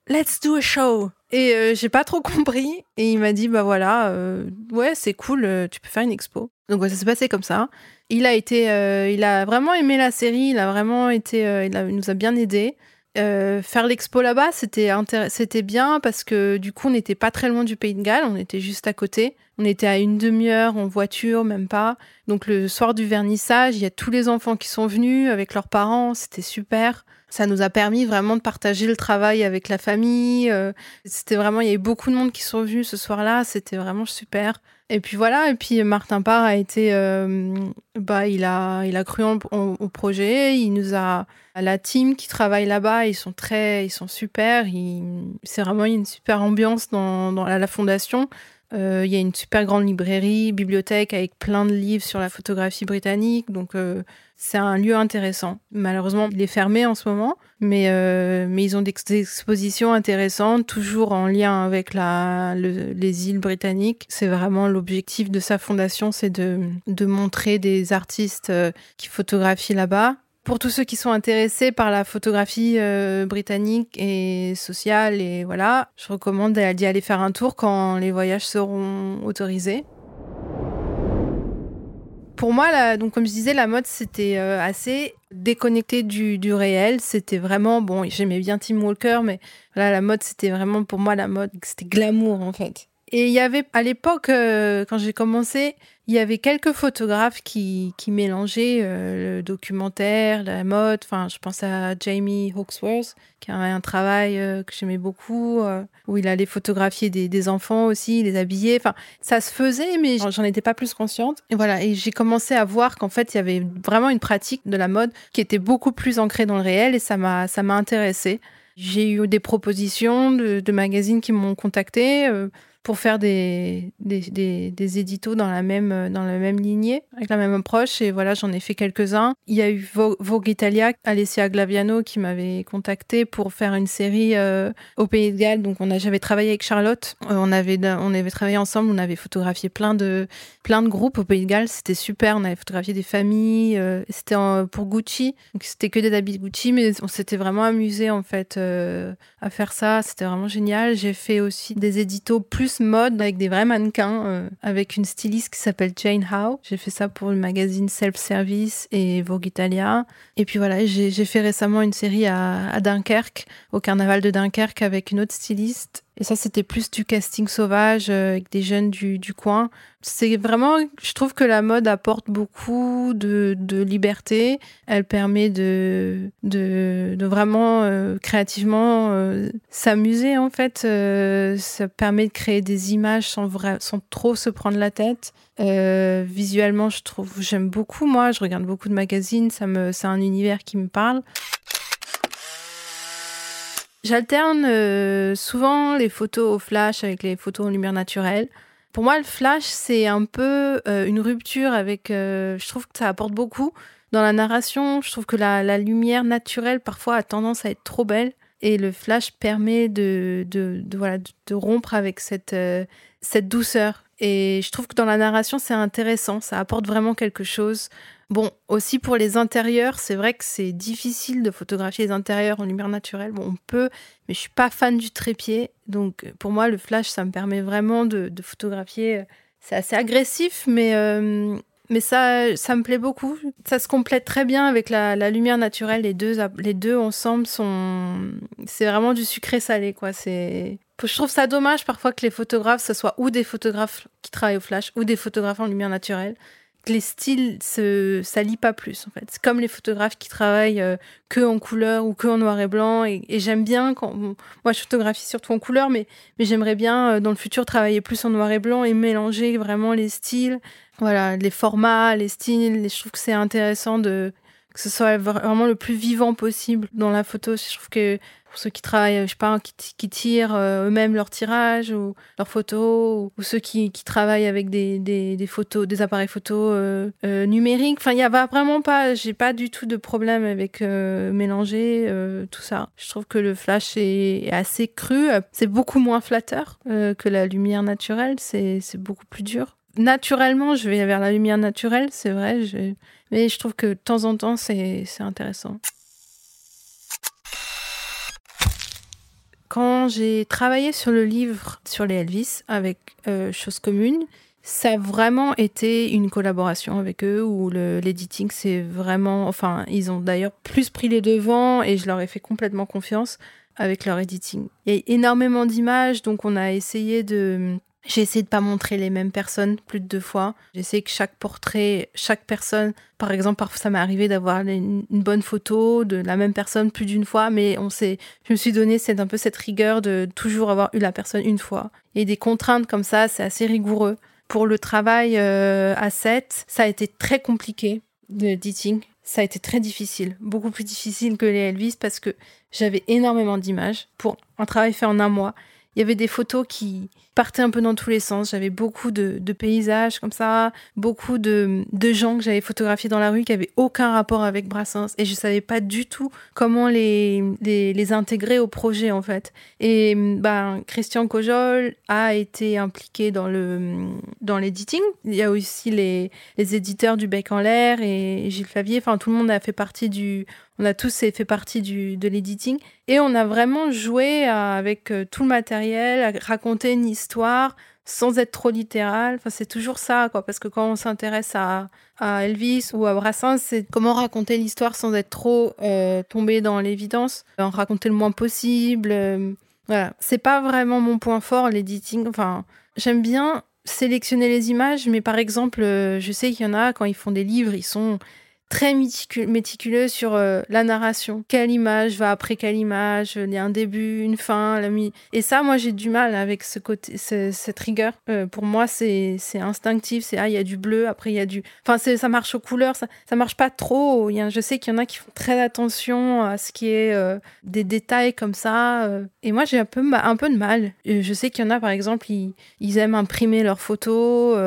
let's do a show. Et euh, j'ai pas trop compris. Et il m'a dit, bah voilà, euh, ouais, c'est cool, euh, tu peux faire une expo. Donc ça s'est passé comme ça. Il a été, il a vraiment aimé la série, il a vraiment été, il, nous a bien aidé. faire l'expo là-bas, c'était c'était bien parce que du coup, on n'était pas très loin du Pays de Galles, on était juste à côté. On était à une demi-heure en voiture, même pas. Donc le soir du vernissage, il y a tous les enfants qui sont venus avec leurs parents, c'était super ça nous a permis vraiment de partager le travail avec la famille. Euh, c'était vraiment, il y a eu beaucoup de monde qui sont venus ce soir-là. C'était vraiment super. Et puis voilà. Et puis Martin Parr a été, euh, bah, il a, il a cru au projet. Il nous a, la team qui travaille là-bas, ils sont très, ils sont super. C'est vraiment une super ambiance dans, dans la fondation. Euh, il y a une super grande librairie, bibliothèque avec plein de livres sur la photographie britannique. Donc, euh, c'est un lieu intéressant. Malheureusement, il est fermé en ce moment, mais, euh, mais ils ont des expositions intéressantes, toujours en lien avec la, les îles britanniques. C'est vraiment l'objectif de sa fondation, c'est de, de montrer des artistes qui photographient là-bas pour tous ceux qui sont intéressés par la photographie euh, britannique et sociale, et voilà, je recommande d'y aller faire un tour quand les voyages seront autorisés. Pour moi, donc comme je disais, la mode c'était euh, assez déconnecté du, du réel. C'était vraiment bon. J'aimais bien Tim Walker, mais là, la mode c'était vraiment pour moi la mode, c'était glamour en fait. Et il y avait, à l'époque, euh, quand j'ai commencé, il y avait quelques photographes qui, qui mélangeaient euh, le documentaire, la mode. Enfin, je pense à Jamie Hawksworth, qui a un travail euh, que j'aimais beaucoup, où il allait photographier des, des, enfants aussi, les habiller. Enfin, ça se faisait, mais j'en étais pas plus consciente. Et voilà, et j'ai commencé à voir qu'en fait, il y avait vraiment une pratique de la mode qui était beaucoup plus ancrée dans le réel, et ça m'a, ça m'a intéressée. J'ai eu des propositions de, de magazines qui m'ont contacté pour faire des, des, des, éditos dans la, même, dans la même lignée, avec la même approche. Et voilà, j'en ai fait quelques-uns. Il y a eu Vogue Italia, Alessia Glaviano, qui m'avait contacté pour faire une série euh, au Pays de Galles. Donc, j'avais travaillé avec Charlotte. Euh, on, avait, on avait travaillé ensemble. On avait photographié plein de, plein de groupes au Pays de Galles. C'était super. On avait photographié des familles. Euh, c'était pour Gucci. Donc, c'était que des habits Gucci, mais on s'était vraiment amusé, en fait, à faire ça. C'était vraiment génial. J'ai fait aussi des éditos plus mode avec des vrais mannequins, euh, avec une styliste qui s'appelle Jane Howe. J'ai fait ça pour le magazine Self Service et Vogue Italia. Et puis voilà, j'ai fait récemment une série à, à Dunkerque, au carnaval de Dunkerque, avec une autre styliste et ça, c'était plus du casting sauvage euh, avec des jeunes du, du coin. C'est vraiment, je trouve que la mode apporte beaucoup de, de liberté. Elle permet de, de, de vraiment euh, créativement euh, s'amuser, en fait. ça permet de créer des images sans, vrai, sans trop se prendre la tête. visuellement, je trouve, j'aime beaucoup, moi. Je regarde beaucoup de magazines. Ça me, c'est un univers qui me parle. J'alterne euh, souvent les photos au flash avec les photos en lumière naturelle. Pour moi, le flash, c'est un peu euh, une rupture avec. Euh, je trouve que ça apporte beaucoup dans la narration. Je trouve que la, lumière naturelle, parfois, a tendance à être trop belle. Et le flash permet de, de, voilà, de, rompre avec cette, cette douceur. Et je trouve que dans la narration, c'est intéressant. Ça apporte vraiment quelque chose. Bon, aussi pour les intérieurs, c'est vrai que c'est difficile de photographier les intérieurs en lumière naturelle. Bon, on peut, mais je suis pas fan du trépied. Donc pour moi, le flash, ça me permet vraiment de, photographier. C'est assez agressif, mais, euh, mais ça, ça me plaît beaucoup. Ça se complète très bien avec la, lumière naturelle. Les deux, les deux ensemble sont. C'est vraiment du sucré salé, quoi. C'est. Je trouve ça dommage parfois que les photographes, ce soit ou des photographes qui travaillent au flash ou des photographes en lumière naturelle les styles se s'allient pas plus en fait. C'est comme les photographes qui travaillent euh, que en couleur ou que en noir et blanc et, j'aime bien quand moi je photographie surtout en couleur mais mais j'aimerais bien euh, dans le futur travailler plus en noir et blanc et mélanger vraiment les styles, voilà, les formats, les styles, je trouve que c'est intéressant de que ce soit vraiment le plus vivant possible dans la photo. Je trouve que pour ceux qui travaillent, je sais pas, qui, tirent euh, eux-mêmes leurs tirages ou leurs photos, ou, ceux qui, travaillent avec des, photos, des appareils photos euh, euh, numériques. Enfin, il y a vraiment pas, j'ai pas du tout de problème avec mélanger tout ça. Je trouve que le flash est, assez cru. C'est beaucoup moins flatteur que la lumière naturelle. C'est beaucoup plus dur naturellement, je vais vers la lumière naturelle, c'est vrai, mais je trouve que de temps en temps, c'est intéressant. Quand j'ai travaillé sur le livre sur les Elvis avec euh, Chose Commune, ça a vraiment été une collaboration avec eux où l'editing c'est vraiment, enfin ils ont d'ailleurs plus pris les devants et je leur ai fait complètement confiance avec leur editing. Il y a énormément d'images donc on a essayé de j'ai essayé de pas montrer les mêmes personnes plus de deux fois. J'ai essayé que chaque portrait, chaque personne, par exemple, parfois ça m'est arrivé d'avoir une, bonne photo de la même personne plus d'une fois, mais on s'est, je me suis donné un peu cette rigueur de toujours avoir eu la personne une fois. Et des contraintes comme ça, c'est assez rigoureux. Pour le travail euh, à 7, ça a été très compliqué de editing. Ça a été très difficile, beaucoup plus difficile que les Elvis parce que j'avais énormément d'images pour un travail fait en un mois. Il y avait des photos qui partaient un peu dans tous les sens. J'avais beaucoup de, paysages comme ça, beaucoup de, gens que j'avais photographiés dans la rue qui avaient aucun rapport avec Brassens. Et je savais pas du tout comment les, les, intégrer au projet, en fait. Et ben, Christian Cojol a été impliqué dans le dans l'éditing. Il y a aussi les, les éditeurs du Bec en l'air et Gilles Favier. Enfin, tout le monde a fait partie du on a tous fait partie du, de l'editing et on a vraiment joué avec euh, tout le matériel, à raconter une histoire sans être trop littéral. Enfin, c'est toujours ça, quoi. Parce que quand on s'intéresse à, à, Elvis ou à Brassens, c'est comment raconter l'histoire sans être trop euh, tombé dans l'évidence, en raconter le moins possible. Euh, Voilà, c'est pas vraiment mon point fort, l'editing. Enfin, j'aime bien sélectionner les images, mais par exemple, euh, je sais qu'il y en a quand ils font des livres, ils sont très méticuleux sur euh, la narration. Quelle image va après quelle image? Il y a un début, une fin, la mi. Et ça, moi, j'ai du mal avec ce côté, cette rigueur. Euh, pour moi, c'est instinctif. C'est ah, il y a du bleu, après il y a du. Enfin, ça marche aux couleurs. Ça, ça marche pas trop. Y a, je sais qu'il y en a qui font très attention à ce qui est euh, des détails comme ça. et moi, j'ai un peu un peu de mal. je sais qu'il y en a, par exemple, ils, aiment imprimer leurs photos.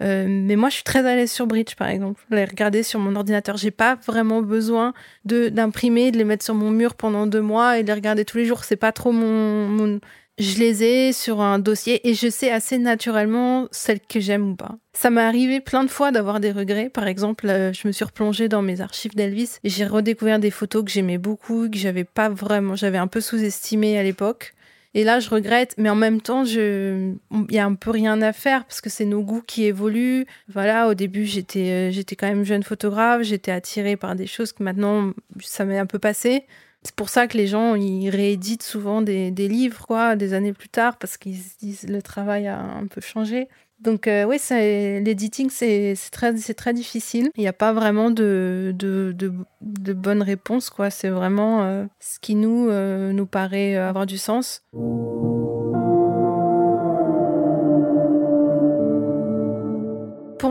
mais moi, je suis très à l'aise sur Bridge, par exemple. Les regarder sur mon ordinateur j'ai pas vraiment besoin de d'imprimer, de les mettre sur mon mur pendant deux mois et de les regarder tous les jours. C'est pas trop mon, Je les ai sur un dossier et je sais assez naturellement celles que j'aime ou pas. Ça m'est arrivé plein de fois d'avoir des regrets. Par exemple, euh, je me suis replongée dans mes archives d'Elvis et j'ai redécouvert des photos que j'aimais beaucoup, que j'avais pas vraiment, j'avais un peu sous-estimé à l'époque. Et là, je regrette, mais en même temps, je, il y a un peu rien à faire parce que c'est nos goûts qui évoluent. Voilà, au début, j'étais, euh, j'étais quand même jeune photographe, j'étais attirée par des choses que maintenant, ça m'est un peu passé. C'est pour ça que les gens, ils rééditent souvent des, des livres, quoi, des années plus tard, parce qu'ils se disent le travail a un peu changé. Donc euh, oui, l'editing, c'est très, difficile. Il n'y a pas vraiment de, de, de. C'est vraiment euh, ce qui euh, nous paraît avoir du sens.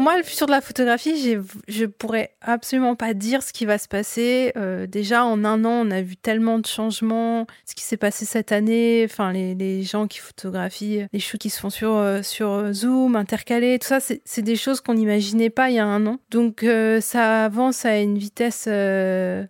Moi, le futur de la photographie, je pourrais absolument pas dire ce qui va se passer. Euh, déjà, en un an, on a vu tellement de changements. Ce qui s'est passé cette année, enfin, les, les, gens qui photographient, les shoots qui se font sur, euh, sur Zoom, intercalés, tout ça, c'est des choses qu'on n'imaginait pas il y a un an. Donc, euh, ça avance à une vitesse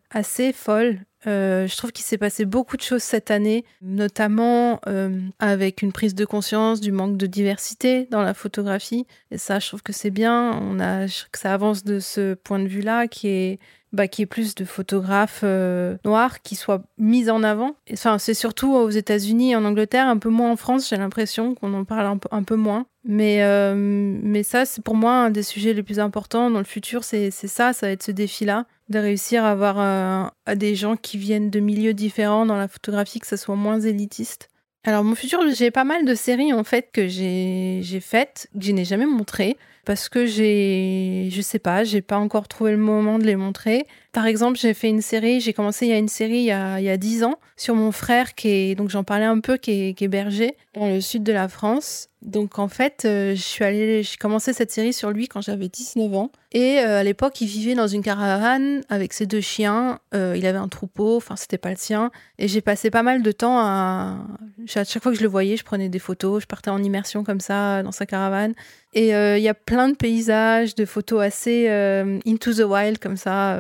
assez folle. Euh, je trouve qu'il s'est passé beaucoup de choses cette année, notamment euh, avec une prise de conscience du manque de diversité dans la photographie. Et ça, je trouve que c'est bien. On a que ça avance de ce point de vue-là, qui est bah, qui est plus de photographes euh, noirs qui soient mis en avant. Enfin, c'est surtout aux États-Unis et en Angleterre, un peu moins en France. J'ai l'impression qu'on en parle un peu moins. Mais, mais ça, c'est pour moi un des sujets les plus importants dans le futur. C'est ça, ça va être ce défi-là de réussir à avoir euh, des gens qui viennent de milieux différents dans la photographie, que ça soit moins élitiste. Alors mon futur, j'ai pas mal de séries en fait que j'ai faites, que je n'ai jamais montrées, parce que j'ai, je sais pas, j'ai pas encore trouvé le moment de les montrer. Par exemple, j'ai fait une série, j'ai commencé il y a une série il y a, il y a 10 ans sur mon frère qui est, donc j'en parlais un peu, qui est, qui est berger dans le sud de la France. Donc en fait, euh, je suis allée, j'ai commencé cette série sur lui quand j'avais 19 ans. Et euh, à l'époque, il vivait dans une caravane avec ses deux chiens. Euh, il avait un troupeau, enfin c'était pas le sien. Et j'ai passé pas mal de temps à... À chaque fois que je le voyais, je prenais des photos, je partais en immersion comme ça dans sa caravane. Et il y a plein de paysages, de photos assez into the wild comme ça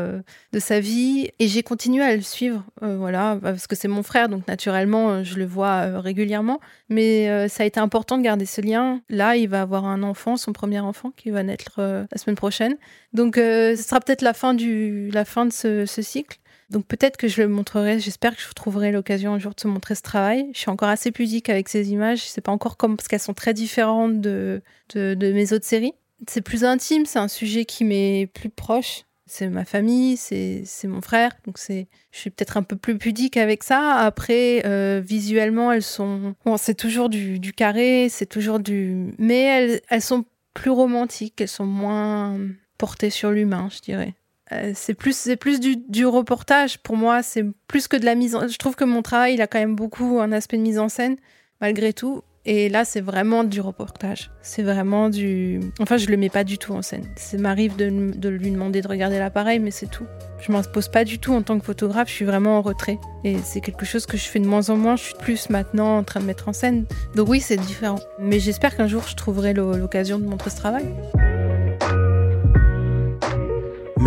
de sa vie. Et j'ai continué à le suivre, voilà, parce que c'est mon frère, donc naturellement, je le vois régulièrement. Mais ça a été important de garder ce lien. Là, il va avoir un enfant, son premier enfant, qui va naître euh, la semaine prochaine. Donc, euh, ce sera peut-être la fin du, la fin de ce, cycle. Donc peut-être que je le montrerai, j'espère que je trouverai l'occasion un jour de te montrer ce travail. Je suis encore assez pudique avec ces images, c'est pas encore comme parce qu'elles sont très différentes de, de, de mes autres séries. C'est plus intime, c'est un sujet qui m'est plus proche c'est ma famille, c'est mon frère, donc c'est je suis peut-être un peu plus pudique avec ça. Après, euh, visuellement, elles sont bon, c'est toujours du, du carré, c'est toujours du, mais elles, elles sont plus romantiques, elles sont moins portées sur l'humain, je dirais. Euh, c'est plus c'est plus du, du, reportage pour moi, c'est plus que de la mise en. Je trouve que mon travail, il a quand même beaucoup un aspect de mise en scène malgré tout. Et là, c'est vraiment du reportage. C'est vraiment du. Enfin, je le mets pas du tout en scène. Ça m'arrive de, lui demander de regarder l'appareil, mais c'est tout. Je m'impose pas du tout en tant que photographe, je suis vraiment en retrait. Et c'est quelque chose que je fais de moins en moins. Je suis plus maintenant en train de mettre en scène. Donc, oui, c'est différent. Mais j'espère qu'un jour, je trouverai l'occasion de montrer ce travail.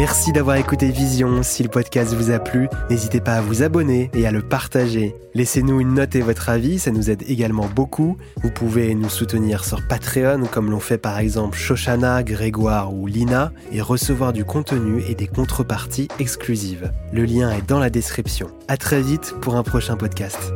Merci d'avoir écouté Vision. Si le podcast vous a plu, n'hésitez pas à vous abonner et à le partager. Laissez-nous une note et votre avis, ça nous aide également beaucoup. Vous pouvez nous soutenir sur Patreon, comme l'ont fait par exemple Shoshana, Grégoire ou Lina, et recevoir du contenu et des contreparties exclusives. Le lien est dans la description. À très vite pour un prochain podcast.